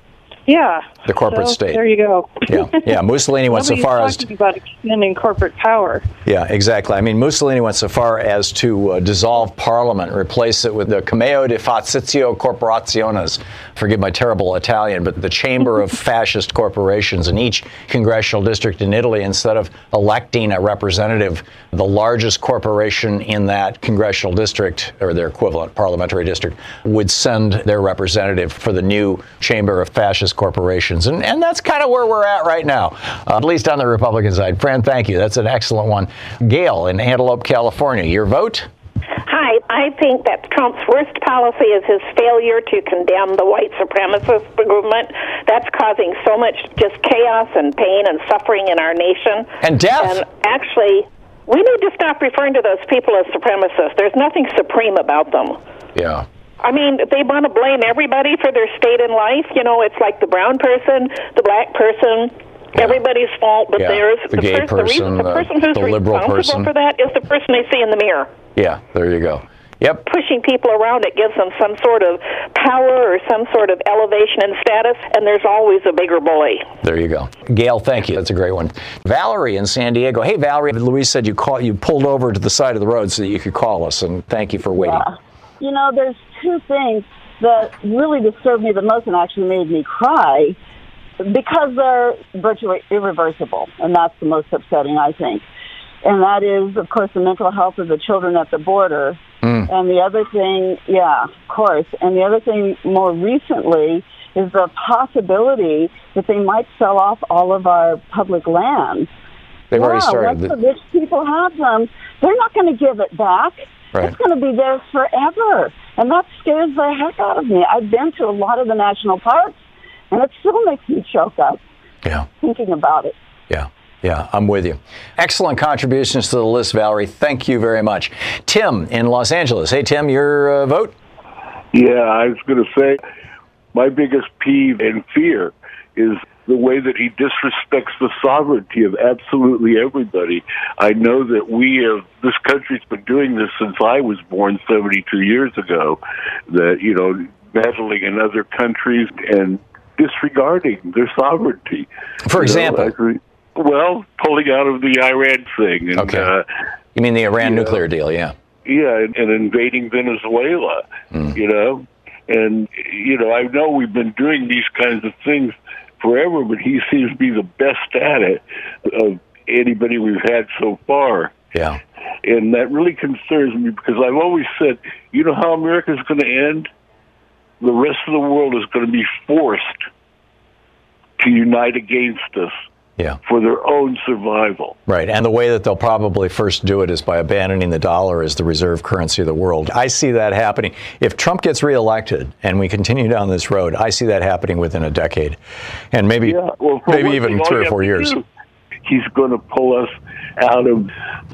Yeah. The corporate so, state. There you go. yeah, yeah. Mussolini went so far as to, about extending corporate power. Yeah, exactly. I mean, Mussolini went so far as to uh, dissolve Parliament, replace it with the Cameo di Fascizio Corporaciones. Forgive my terrible Italian, but the chamber of fascist corporations in each congressional district in Italy. Instead of electing a representative, the largest corporation in that congressional district or their equivalent parliamentary district would send their representative for the new chamber of fascist corporations. And, and that's kind of where we're at right now, uh, at least on the Republican side. Fran, thank you. That's an excellent one. Gail in Antelope, California, your vote? Hi, I think that Trump's worst policy is his failure to condemn the white supremacist movement. That's causing so much just chaos and pain and suffering in our nation. And death. And actually, we need to stop referring to those people as supremacists. There's nothing supreme about them. Yeah. I mean, they want to blame everybody for their state in life. You know, it's like the brown person, the black person, yeah. everybody's fault, but yeah. theirs. The, the gay person, person, the, reason, the, the person who's the liberal responsible person. for that is the person they see in the mirror. Yeah, there you go. Yep. Pushing people around, it gives them some sort of power or some sort of elevation and status, and there's always a bigger bully. There you go. Gail, thank you. That's a great one. Valerie in San Diego. Hey, Valerie. Louise said you call, you pulled over to the side of the road so that you could call us, and thank you for waiting. Yeah. You know, there's two things that really disturbed me the most and actually made me cry because they're virtually irreversible, and that's the most upsetting, I think. And that is, of course, the mental health of the children at the border. Mm. And the other thing, yeah, of course. And the other thing more recently is the possibility that they might sell off all of our public lands. They've yeah, already started. Once the rich people have them, they're not going to give it back. Right. It's going to be there forever. And that scares the heck out of me. I've been to a lot of the national parks, and it still makes me choke up. Yeah. Thinking about it. Yeah. Yeah, I'm with you. Excellent contributions to the list, Valerie. Thank you very much. Tim in Los Angeles. Hey, Tim, your uh, vote? Yeah, I was going to say my biggest peeve and fear is the way that he disrespects the sovereignty of absolutely everybody. I know that we have, this country's been doing this since I was born 72 years ago, that, you know, meddling in other countries and disregarding their sovereignty. For you example? Know, well, pulling out of the Iran thing. And, okay. Uh, you mean the Iran yeah. nuclear deal, yeah. Yeah, and, and invading Venezuela, mm. you know? And, you know, I know we've been doing these kinds of things forever, but he seems to be the best at it of anybody we've had so far. Yeah. And that really concerns me because I've always said, you know how America's going to end? The rest of the world is going to be forced to unite against us Yeah. for their own survival. Right. And the way that they'll probably first do it is by abandoning the dollar as the reserve currency of the world. I see that happening. If Trump gets reelected and we continue down this road, I see that happening within a decade. And maybe Yeah, well, maybe even thing, three or four years. do, He's going to pull us out of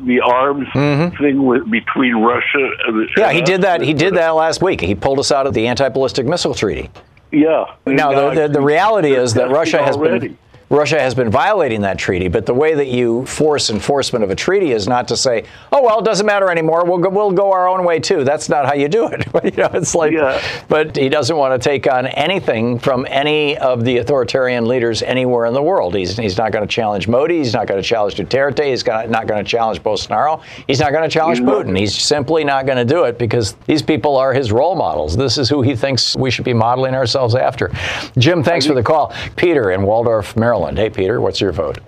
the arms thing with, between Russia and the Mm-hmm. Yeah, he did that. He did that last week. He pulled us out of the anti-ballistic missile treaty. Yeah. Now, the, the, the reality is that Russia has already. been Russia has been violating that treaty. But the way that you force enforcement of a treaty is not to say, "Oh well, it doesn't matter anymore. We'll go, we'll go our own way too." That's not how you do it. you know, it's like, but he doesn't want to take on anything from any of the authoritarian leaders anywhere in the world. He's he's not going to challenge Modi. He's not going to challenge Duterte. He's gonna, not going to challenge Bolsonaro. He's not going to challenge He's not. Putin. He's simply not going to do it because these people are his role models. This is who he thinks we should be modeling ourselves after. Jim, thanks for the call. Peter in Waldorf, Maryland. Hey, Peter, what's your vote?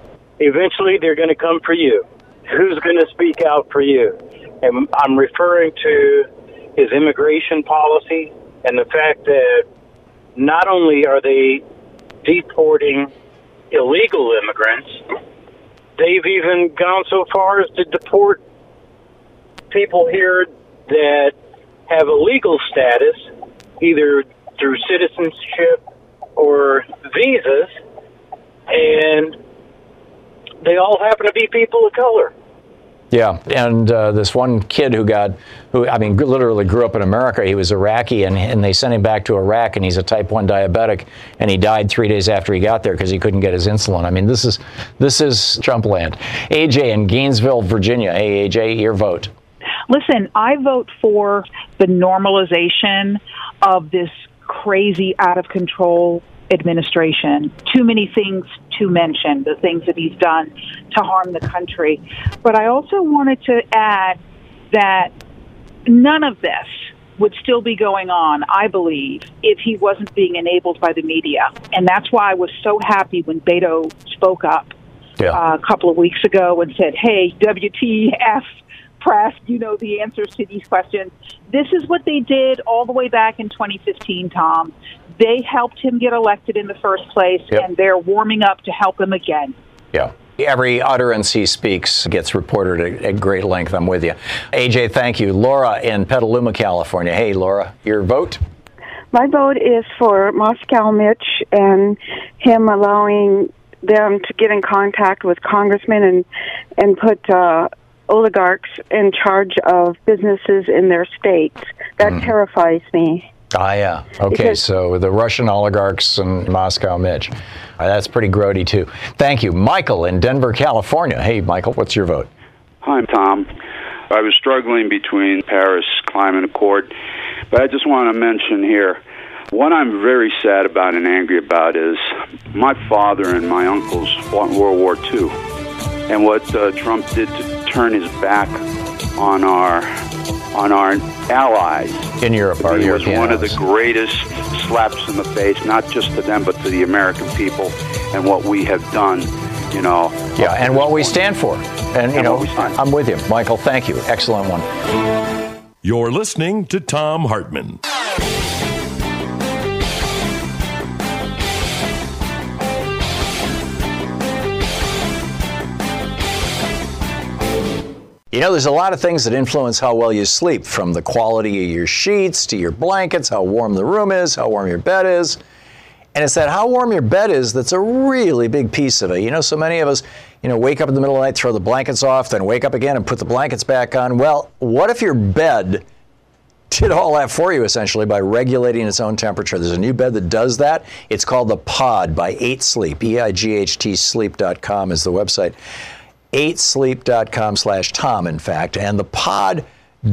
Eventually, they're going to come for you. Who's going to speak out for you? And I'm referring to his immigration policy and the fact that not only are they deporting illegal immigrants, they've even gone so far as to deport people here that have a legal status, either through citizenship or visas, and they all happen to be people of color. Yeah, and uh, this one kid who got, who I mean, literally grew up in America. He was Iraqi, and, and they sent him back to Iraq, and he's a type one diabetic, and he died three days after he got there because he couldn't get his insulin. I mean, this is this is Trump land. AJ in Gainesville, Virginia. Hey, AJ, your vote. Listen, I vote for the normalization of this crazy, out of control administration. Too many things to mention, the things that he's done to harm the country. But I also wanted to add that none of this would still be going on, I believe, if he wasn't being enabled by the media. And that's why I was so happy when Beto spoke up uh, a couple of weeks ago and said, hey, WTF press, you know the answers to these questions. This is what they did all the way back in 2015, Tom. They helped him get elected in the first place, Yep. and they're warming up to help him again. Yeah. Every utterance he speaks gets reported at, at great length. I'm with you. AJ, thank you. Laura in Petaluma, California. Hey, Laura, your vote? My vote is for Moscow Mitch and him allowing them to get in contact with congressmen and and put uh, oligarchs in charge of businesses in their states. That terrifies me. Ah, yeah. Okay, Because- so the Russian oligarchs and Moscow Mitch. Uh, that's pretty grody, too. Thank you. Michael in Denver, California. Hey, Michael, what's your vote? Hi, I'm Tom. I was struggling between Paris Climate Accord, but I just want to mention here what I'm very sad about and angry about is my father and my uncles fought in World War II, and what uh, Trump did to turn his back on our on our allies in Europe. Our it was European one of the greatest slaps in the face, not just to them, but to the American people and what we have done. You know, Yeah, and what we stand for. And, you And know, what we stand I'm with you. Michael, thank you. Excellent one. You're listening to Thom Hartmann. You know, there's a lot of things that influence how well you sleep, from the quality of your sheets to your blankets, how warm the room is, how warm your bed is. And it's that how warm your bed is that's a really big piece of it. You know, so many of us, you know, wake up in the middle of the night, throw the blankets off, then wake up again and put the blankets back on. Well, what if your bed did all that for you essentially by regulating its own temperature. There's a new bed that does that. It's called the Pod by 8 Sleep. E I G H T sleep.com is the website. 8sleep.com slash Tom, in fact. And the Pod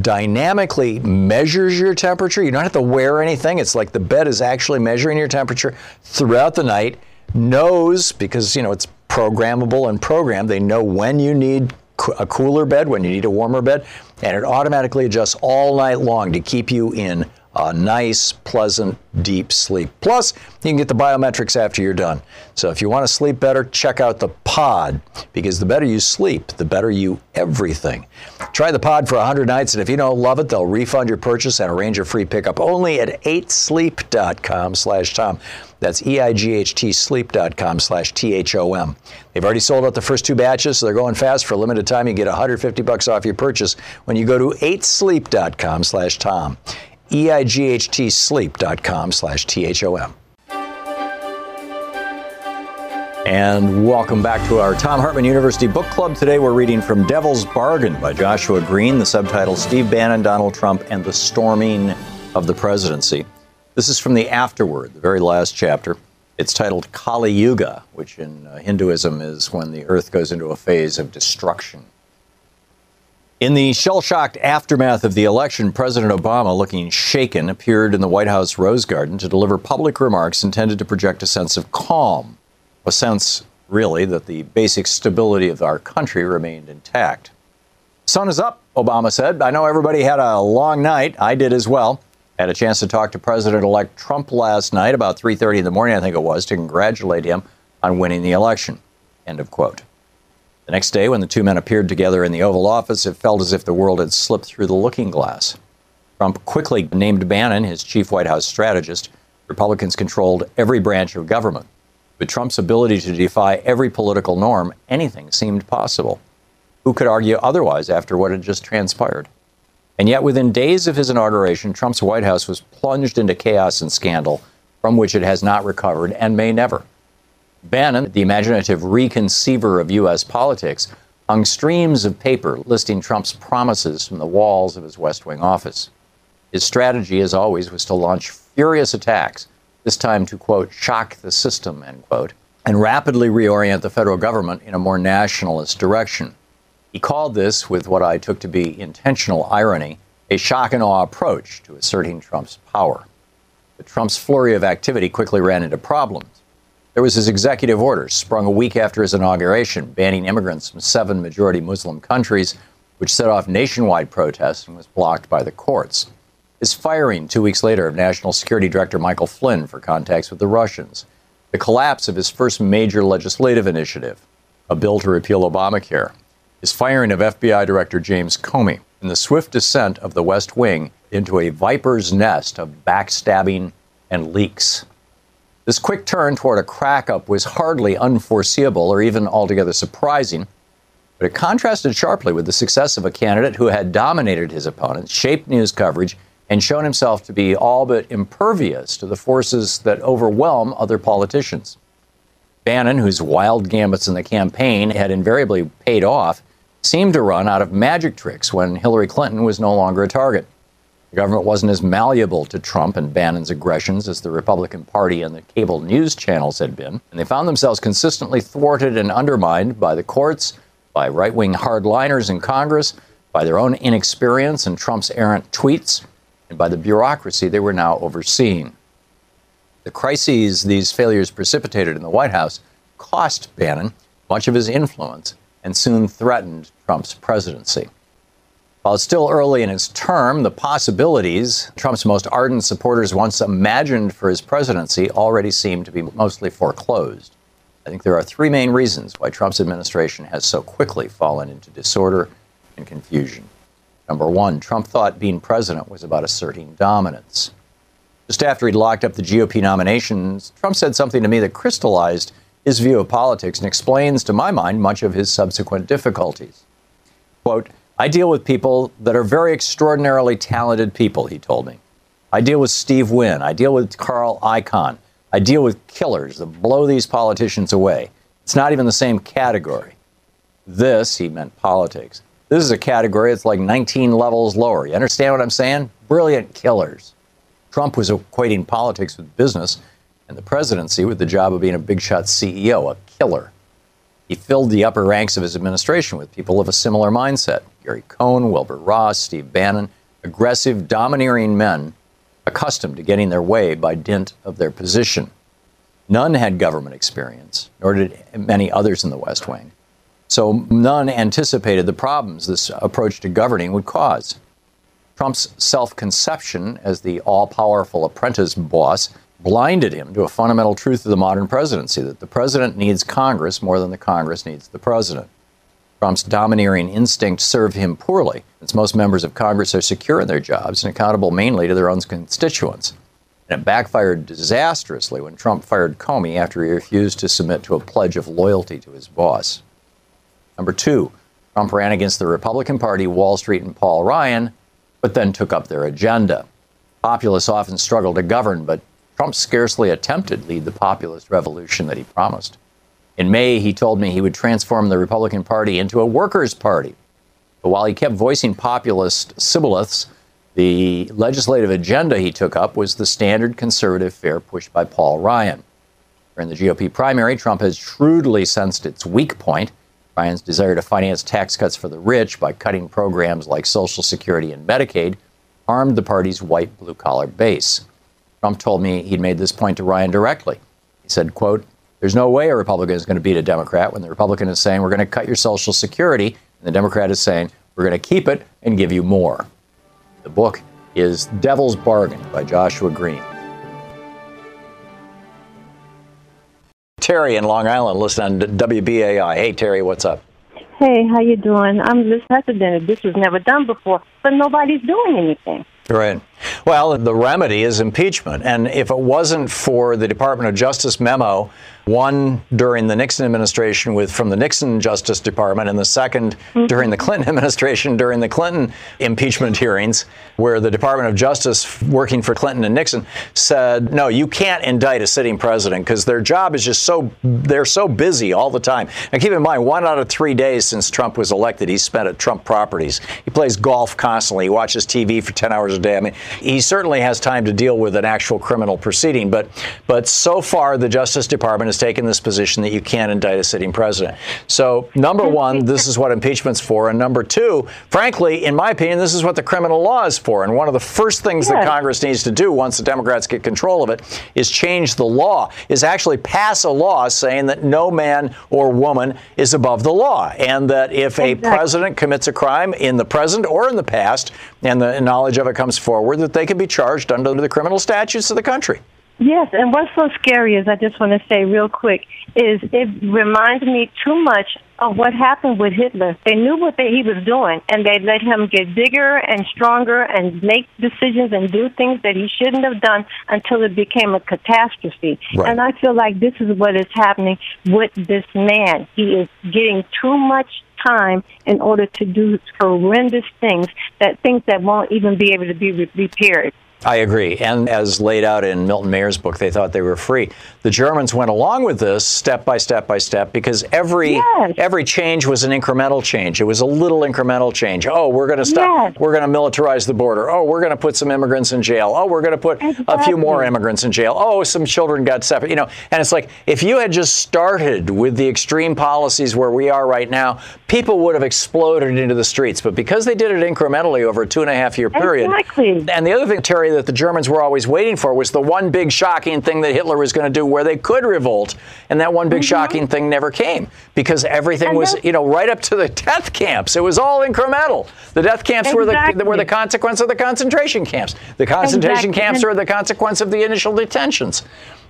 dynamically measures your temperature. You don't have to wear anything. It's like the bed is actually measuring your temperature throughout the night, knows because, you know, it's programmable and programmed. They know when you need a cooler bed, when you need a warmer bed, and it automatically adjusts all night long to keep you in a nice, pleasant, deep sleep. Plus, you can get the biometrics after you're done. So if you want to sleep better, check out the pod because the better you sleep, the better you everything. Try the pod for 100 nights, and if you don't love it, they'll refund your purchase and arrange a free pickup only at 8sleep.com slash Tom. That's E-I-G-H-T sleep.com slash T-H-O-M. They've already sold out the first two batches, so they're going fast. For a limited time, you get 150 bucks off your purchase when you go to 8sleep.com slash Tom. E-I-G-H-T sleep.com slash T-H-O-M. And welcome back to our Thom Hartmann University Book Club. Today we're reading from Devil's Bargain by Joshua Green, the subtitle Steve Bannon, Donald Trump, and the Storming of the Presidency. This is from the afterword, the very last chapter. It's titled Kali Yuga, which in uh, Hinduism is when the earth goes into a phase of destruction. In the shell shocked aftermath of the election, President Obama, looking shaken, appeared in the White House Rose Garden to deliver public remarks intended to project a sense of calm a sense, really, that the basic stability of our country remained intact. Sun is up, Obama said. I know everybody had a long night. I did as well. Had a chance to talk to President-elect Trump last night about 3:30 in the morning, I think it was, to congratulate him on winning the election. End of quote. The next day, when the two men appeared together in the Oval Office, it felt as if the world had slipped through the looking glass. Trump quickly named Bannon his chief White House strategist. Republicans controlled every branch of government. With Trump's ability to defy every political norm, anything seemed possible. Who could argue otherwise after what had just transpired? And yet, within days of his inauguration, Trump's White House was plunged into chaos and scandal from which it has not recovered and may never. Bannon, the imaginative reconceiver of U.S. politics, hung streams of paper listing Trump's promises from the walls of his West Wing office. His strategy, as always, was to launch furious attacks this time to, quote, shock the system, end quote, and rapidly reorient the federal government in a more nationalist direction. He called this, with what I took to be intentional irony, a shock and awe approach to asserting Trump's power. But Trump's flurry of activity quickly ran into problems. There was his executive order, sprung a week after his inauguration, banning immigrants from seven majority Muslim countries, which set off nationwide protests and was blocked by the courts. His firing two weeks later of National Security Director Michael Flynn for contacts with the Russians, the collapse of his first major legislative initiative, a bill to repeal Obamacare, his firing of FBI Director James Comey, and the swift descent of the West Wing into a viper's nest of backstabbing and leaks. This quick turn toward a crack up was hardly unforeseeable or even altogether surprising, but it contrasted sharply with the success of a candidate who had dominated his opponents, shaped news coverage, and shown himself to be all but impervious to the forces that overwhelm other politicians. Bannon, whose wild gambits in the campaign had invariably paid off, seemed to run out of magic tricks when Hillary Clinton was no longer a target. The government wasn't as malleable to Trump and Bannon's aggressions as the Republican Party and the cable news channels had been, and they found themselves consistently thwarted and undermined by the courts, by right wing hardliners in Congress, by their own inexperience and Trump's errant tweets, and by the bureaucracy they were now overseeing. The crises these failures precipitated in the White House cost Bannon much of his influence and soon threatened Trump's presidency. While it's still early in his term, the possibilities Trump's most ardent supporters once imagined for his presidency already seem to be mostly foreclosed. I think there are three main reasons why Trump's administration has so quickly fallen into disorder and confusion. Number one, Trump thought being president was about asserting dominance. Just after he'd locked up the GOP nominations, Trump said something to me that crystallized his view of politics and explains, to my mind, much of his subsequent difficulties. Quote, I deal with people that are very extraordinarily talented people, he told me. I deal with Steve Wynn. I deal with Carl Icahn. I deal with killers that blow these politicians away. It's not even the same category. This, he meant politics, this is a category that's like 19 levels lower. You understand what I'm saying? Brilliant killers. Trump was equating politics with business and the presidency with the job of being a big shot CEO, a killer. He filled the upper ranks of his administration with people of a similar mindset Gary Cohn, Wilbur Ross, Steve Bannon, aggressive, domineering men accustomed to getting their way by dint of their position. None had government experience, nor did many others in the West Wing. So none anticipated the problems this approach to governing would cause. Trump's self conception as the all powerful apprentice boss blinded him to a fundamental truth of the modern presidency that the president needs Congress more than the Congress needs the president. Trump's domineering instinct served him poorly, since most members of Congress are secure in their jobs and accountable mainly to their own constituents. And it backfired disastrously when Trump fired Comey after he refused to submit to a pledge of loyalty to his boss. Number two, Trump ran against the Republican Party, Wall Street, and Paul Ryan, but then took up their agenda. Populists often struggle to govern, but Trump scarcely attempted to lead the populist revolution that he promised. In May, he told me he would transform the Republican Party into a workers' party. But while he kept voicing populist shibboleths, the legislative agenda he took up was the standard conservative fare pushed by Paul Ryan. During the GOP primary, Trump has shrewdly sensed its weak point Ryan's desire to finance tax cuts for the rich by cutting programs like Social Security and Medicaid harmed the party's white blue collar base. Trump told me he'd made this point to Ryan directly. He said, quote, there's no way a Republican is going to beat a Democrat when the Republican is saying we're going to cut your Social Security, and the Democrat is saying we're going to keep it and give you more. The book is Devil's Bargain by Joshua Green. Terry in Long Island, listen on WBAI. Hey, Terry, what's up? Hey, how you doing? I'm just unprecedented. This was never done before, but nobody's doing anything. Right. Well, the remedy is impeachment. And if it wasn't for the Department of Justice memo, one during the Nixon administration with from the Nixon Justice Department and the 2nd mm-hmm. during the Clinton administration during the Clinton impeachment hearings where the Department of Justice working for Clinton and Nixon said no you can't indict a sitting president because their job is just so they're so busy all the time. And keep in mind one out of 3 days since Trump was elected he spent at Trump properties. He plays golf constantly, he watches TV for 10 hours a day. I mean he certainly has time to deal with an actual criminal proceeding. But, but so far, the Justice Department has taken this position that you can't indict a sitting president. So, number one, this is what impeachment's for. And number two, frankly, in my opinion, this is what the criminal law is for. And one of the first things that Congress needs to do once the Democrats get control of it is change the law, is actually pass a law saying that no man or woman is above the law. And that if exactly. a president commits a crime in the present or in the past, and the knowledge of it comes forward, that they can be charged under the criminal statutes of the country. Yes, and what's so scary is I just want to say real quick is it reminds me too much of what happened with Hitler. They knew what they, he was doing, and they let him get bigger and stronger and make decisions and do things that he shouldn't have done until it became a catastrophe. Right. And I feel like this is what is happening with this man. He is getting too much time in order to do horrendous things that things that won't even be able to be re- repaired. I agree. And as laid out in Milton Mayer's book, they thought they were free. The Germans went along with this step by step by step because every yes. every change was an incremental change. It was a little incremental change. Oh, we're going to stop. Yes. We're going to militarize the border. Oh, we're going to put some immigrants in jail. Oh, we're going to put exactly. a few more immigrants in jail. Oh, some children got separate. You know, and it's like if you had just started with the extreme policies where we are right now, people would have exploded into the streets. But because they did it incrementally over a two and a half year period, exactly. and the other thing, Terry that the Germans were always waiting for was the one big shocking thing that Hitler was going to do where they could revolt. And that one big mm-hmm. shocking thing never came because everything and was, you know, right up to the death camps. It was all incremental. The death camps exactly. were, the, were the consequence of the concentration camps. The concentration exactly. camps are the consequence of the initial detentions.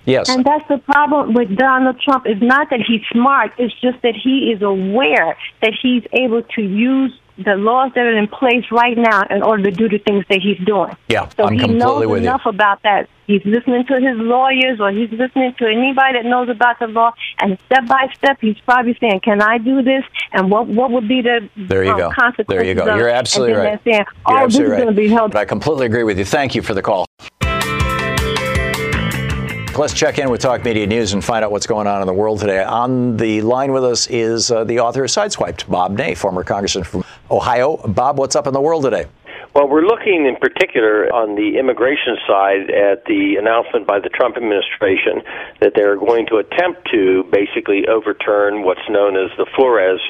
Yes. And that's the problem with Donald Trump. It's not that he's smart, it's just that he is aware that he's able to use the laws that are in place right now in order to do the things that he's doing. Yeah, so I'm he knows enough you. about that. He's listening to his lawyers or he's listening to anybody that knows about the law, and step by step, he's probably saying, "Can I do this?" And what what would be the there you um, go. consequences? There you go. You're absolutely right. Saying, "Oh, You're is right. be held." But I completely agree with you. Thank you for the call. Let's check in with Talk Media News and find out what's going on in the world today. On the line with us is uh, the author of Sideswiped, Bob Ney, former congressman from Ohio. Bob, what's up in the world today? Well, we're looking in particular on the immigration side at the announcement by the Trump administration that they're going to attempt to basically overturn what's known as the Flores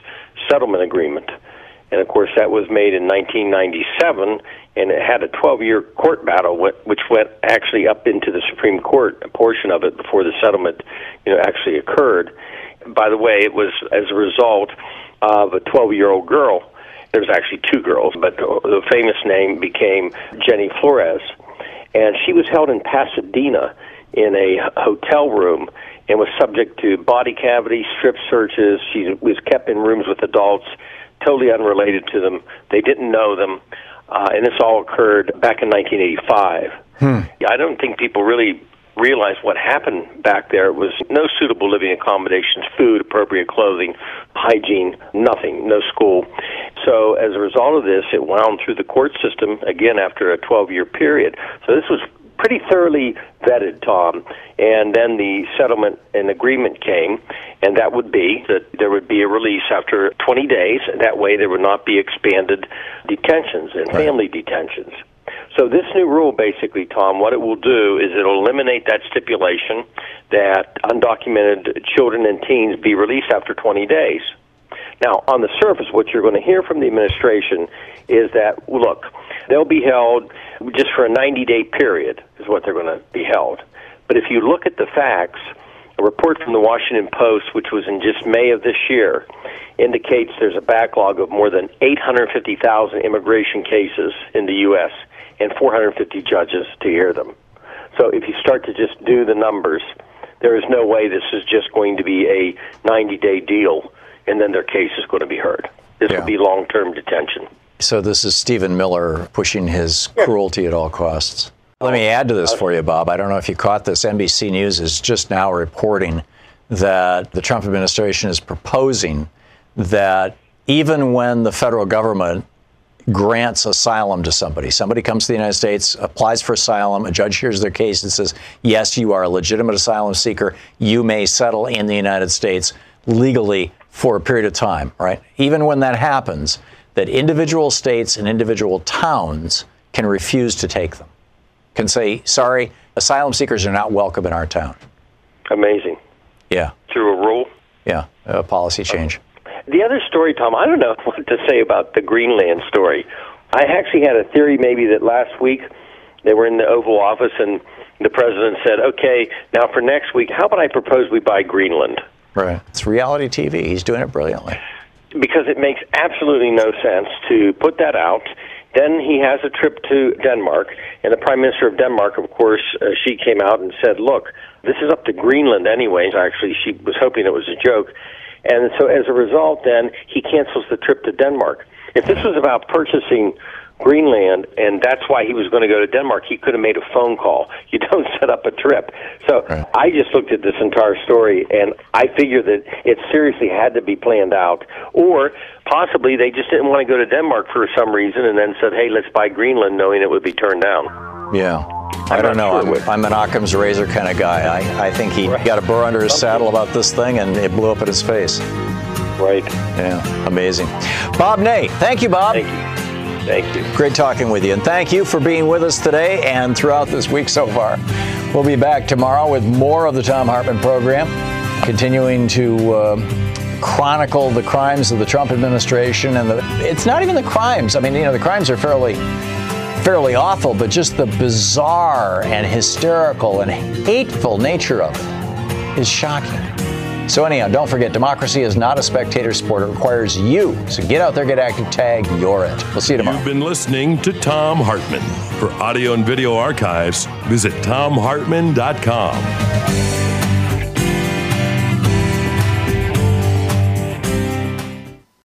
Settlement Agreement. And of course, that was made in 1997, and it had a 12-year court battle, which went actually up into the Supreme Court, a portion of it before the settlement, you know, actually occurred. By the way, it was as a result of a 12-year-old girl There's actually two girls, but the famous name became Jenny Flores. And she was held in Pasadena in a hotel room and was subject to body cavity, strip searches. She was kept in rooms with adults, totally unrelated to them. They didn't know them. Uh, and this all occurred back in 1985. Hmm. I don't think people really realize what happened back there. It was no suitable living accommodations, food, appropriate clothing, hygiene, nothing, no school. So as a result of this, it wound through the court system again after a 12 year period. So this was pretty thoroughly vetted, Tom. And then the settlement and agreement came, and that would be that there would be a release after 20 days. That way, there would not be expanded detentions and family detentions. So this new rule, basically, Tom, what it will do is it'll eliminate that stipulation that undocumented children and teens be released after 20 days. Now, on the surface, what you're going to hear from the administration is that, look, they'll be held just for a 90 day period, is what they're going to be held. But if you look at the facts, a report from the Washington Post, which was in just May of this year, indicates there's a backlog of more than 850,000 immigration cases in the U.S. and 450 judges to hear them. So if you start to just do the numbers, there is no way this is just going to be a 90 day deal and then their case is going to be heard. This will be long term detention. So this is Stephen Miller pushing his cruelty at all costs. Let me add to this for you, Bob. I don't know if you caught this. NBC News is just now reporting that the Trump administration is proposing that even when the federal government grants asylum to somebody, somebody comes to the United States, applies for asylum, a judge hears their case and says, yes, you are a legitimate asylum seeker, you may settle in the United States legally for a period of time, right? Even when that happens, that individual states and individual towns can refuse to take them, can say, sorry, asylum seekers are not welcome in our town. Amazing. Yeah. Through a rule? Yeah, a policy change. The other story, Thom, I don't know what to say about the Greenland story. I actually had a theory maybe that last week they were in the Oval Office and the president said, okay, now for next week, how about I propose we buy Greenland? Right. It's reality TV. He's doing it brilliantly. Because it makes absolutely no sense to put that out. Then he has a trip to Denmark, and the Prime Minister of Denmark, of course, uh, she came out and said, look, this is up to Greenland anyways. Actually, she was hoping it was a joke. And so as a result, then, he cancels the trip to Denmark. If this was about purchasing Greenland, and that's why he was going to go to Denmark. He could have made a phone call. You don't set up a trip. So I just looked at this entire story, and I figured that it seriously had to be planned out, or possibly they just didn't want to go to Denmark for some reason, and then said, "Hey, let's buy Greenland," knowing it would be turned down. Yeah. I don't know. I'm, I'm an Occam's razor kind of guy. I, I think he got a burr under his saddle about this thing, and it blew up in his face. Right. Yeah. Amazing. Bob Ney. Thank you, Bob. Thank you. Thank you. Great talking with you. And thank you for being with us today and throughout this week so far. We'll be back tomorrow with more of the Thom Hartmann program, continuing to uh, chronicle the crimes of the Trump administration. And the, it's not even the crimes. I mean, you know, the crimes are fairly fairly awful, but just the bizarre and hysterical and hateful nature of it is shocking. So anyhow, don't forget, democracy is not a spectator sport. It requires you. So get out there, get active, tag, you're it. We'll see you tomorrow. You've been listening to Thom Hartmann. For audio and video archives, visit thomhartmann.com.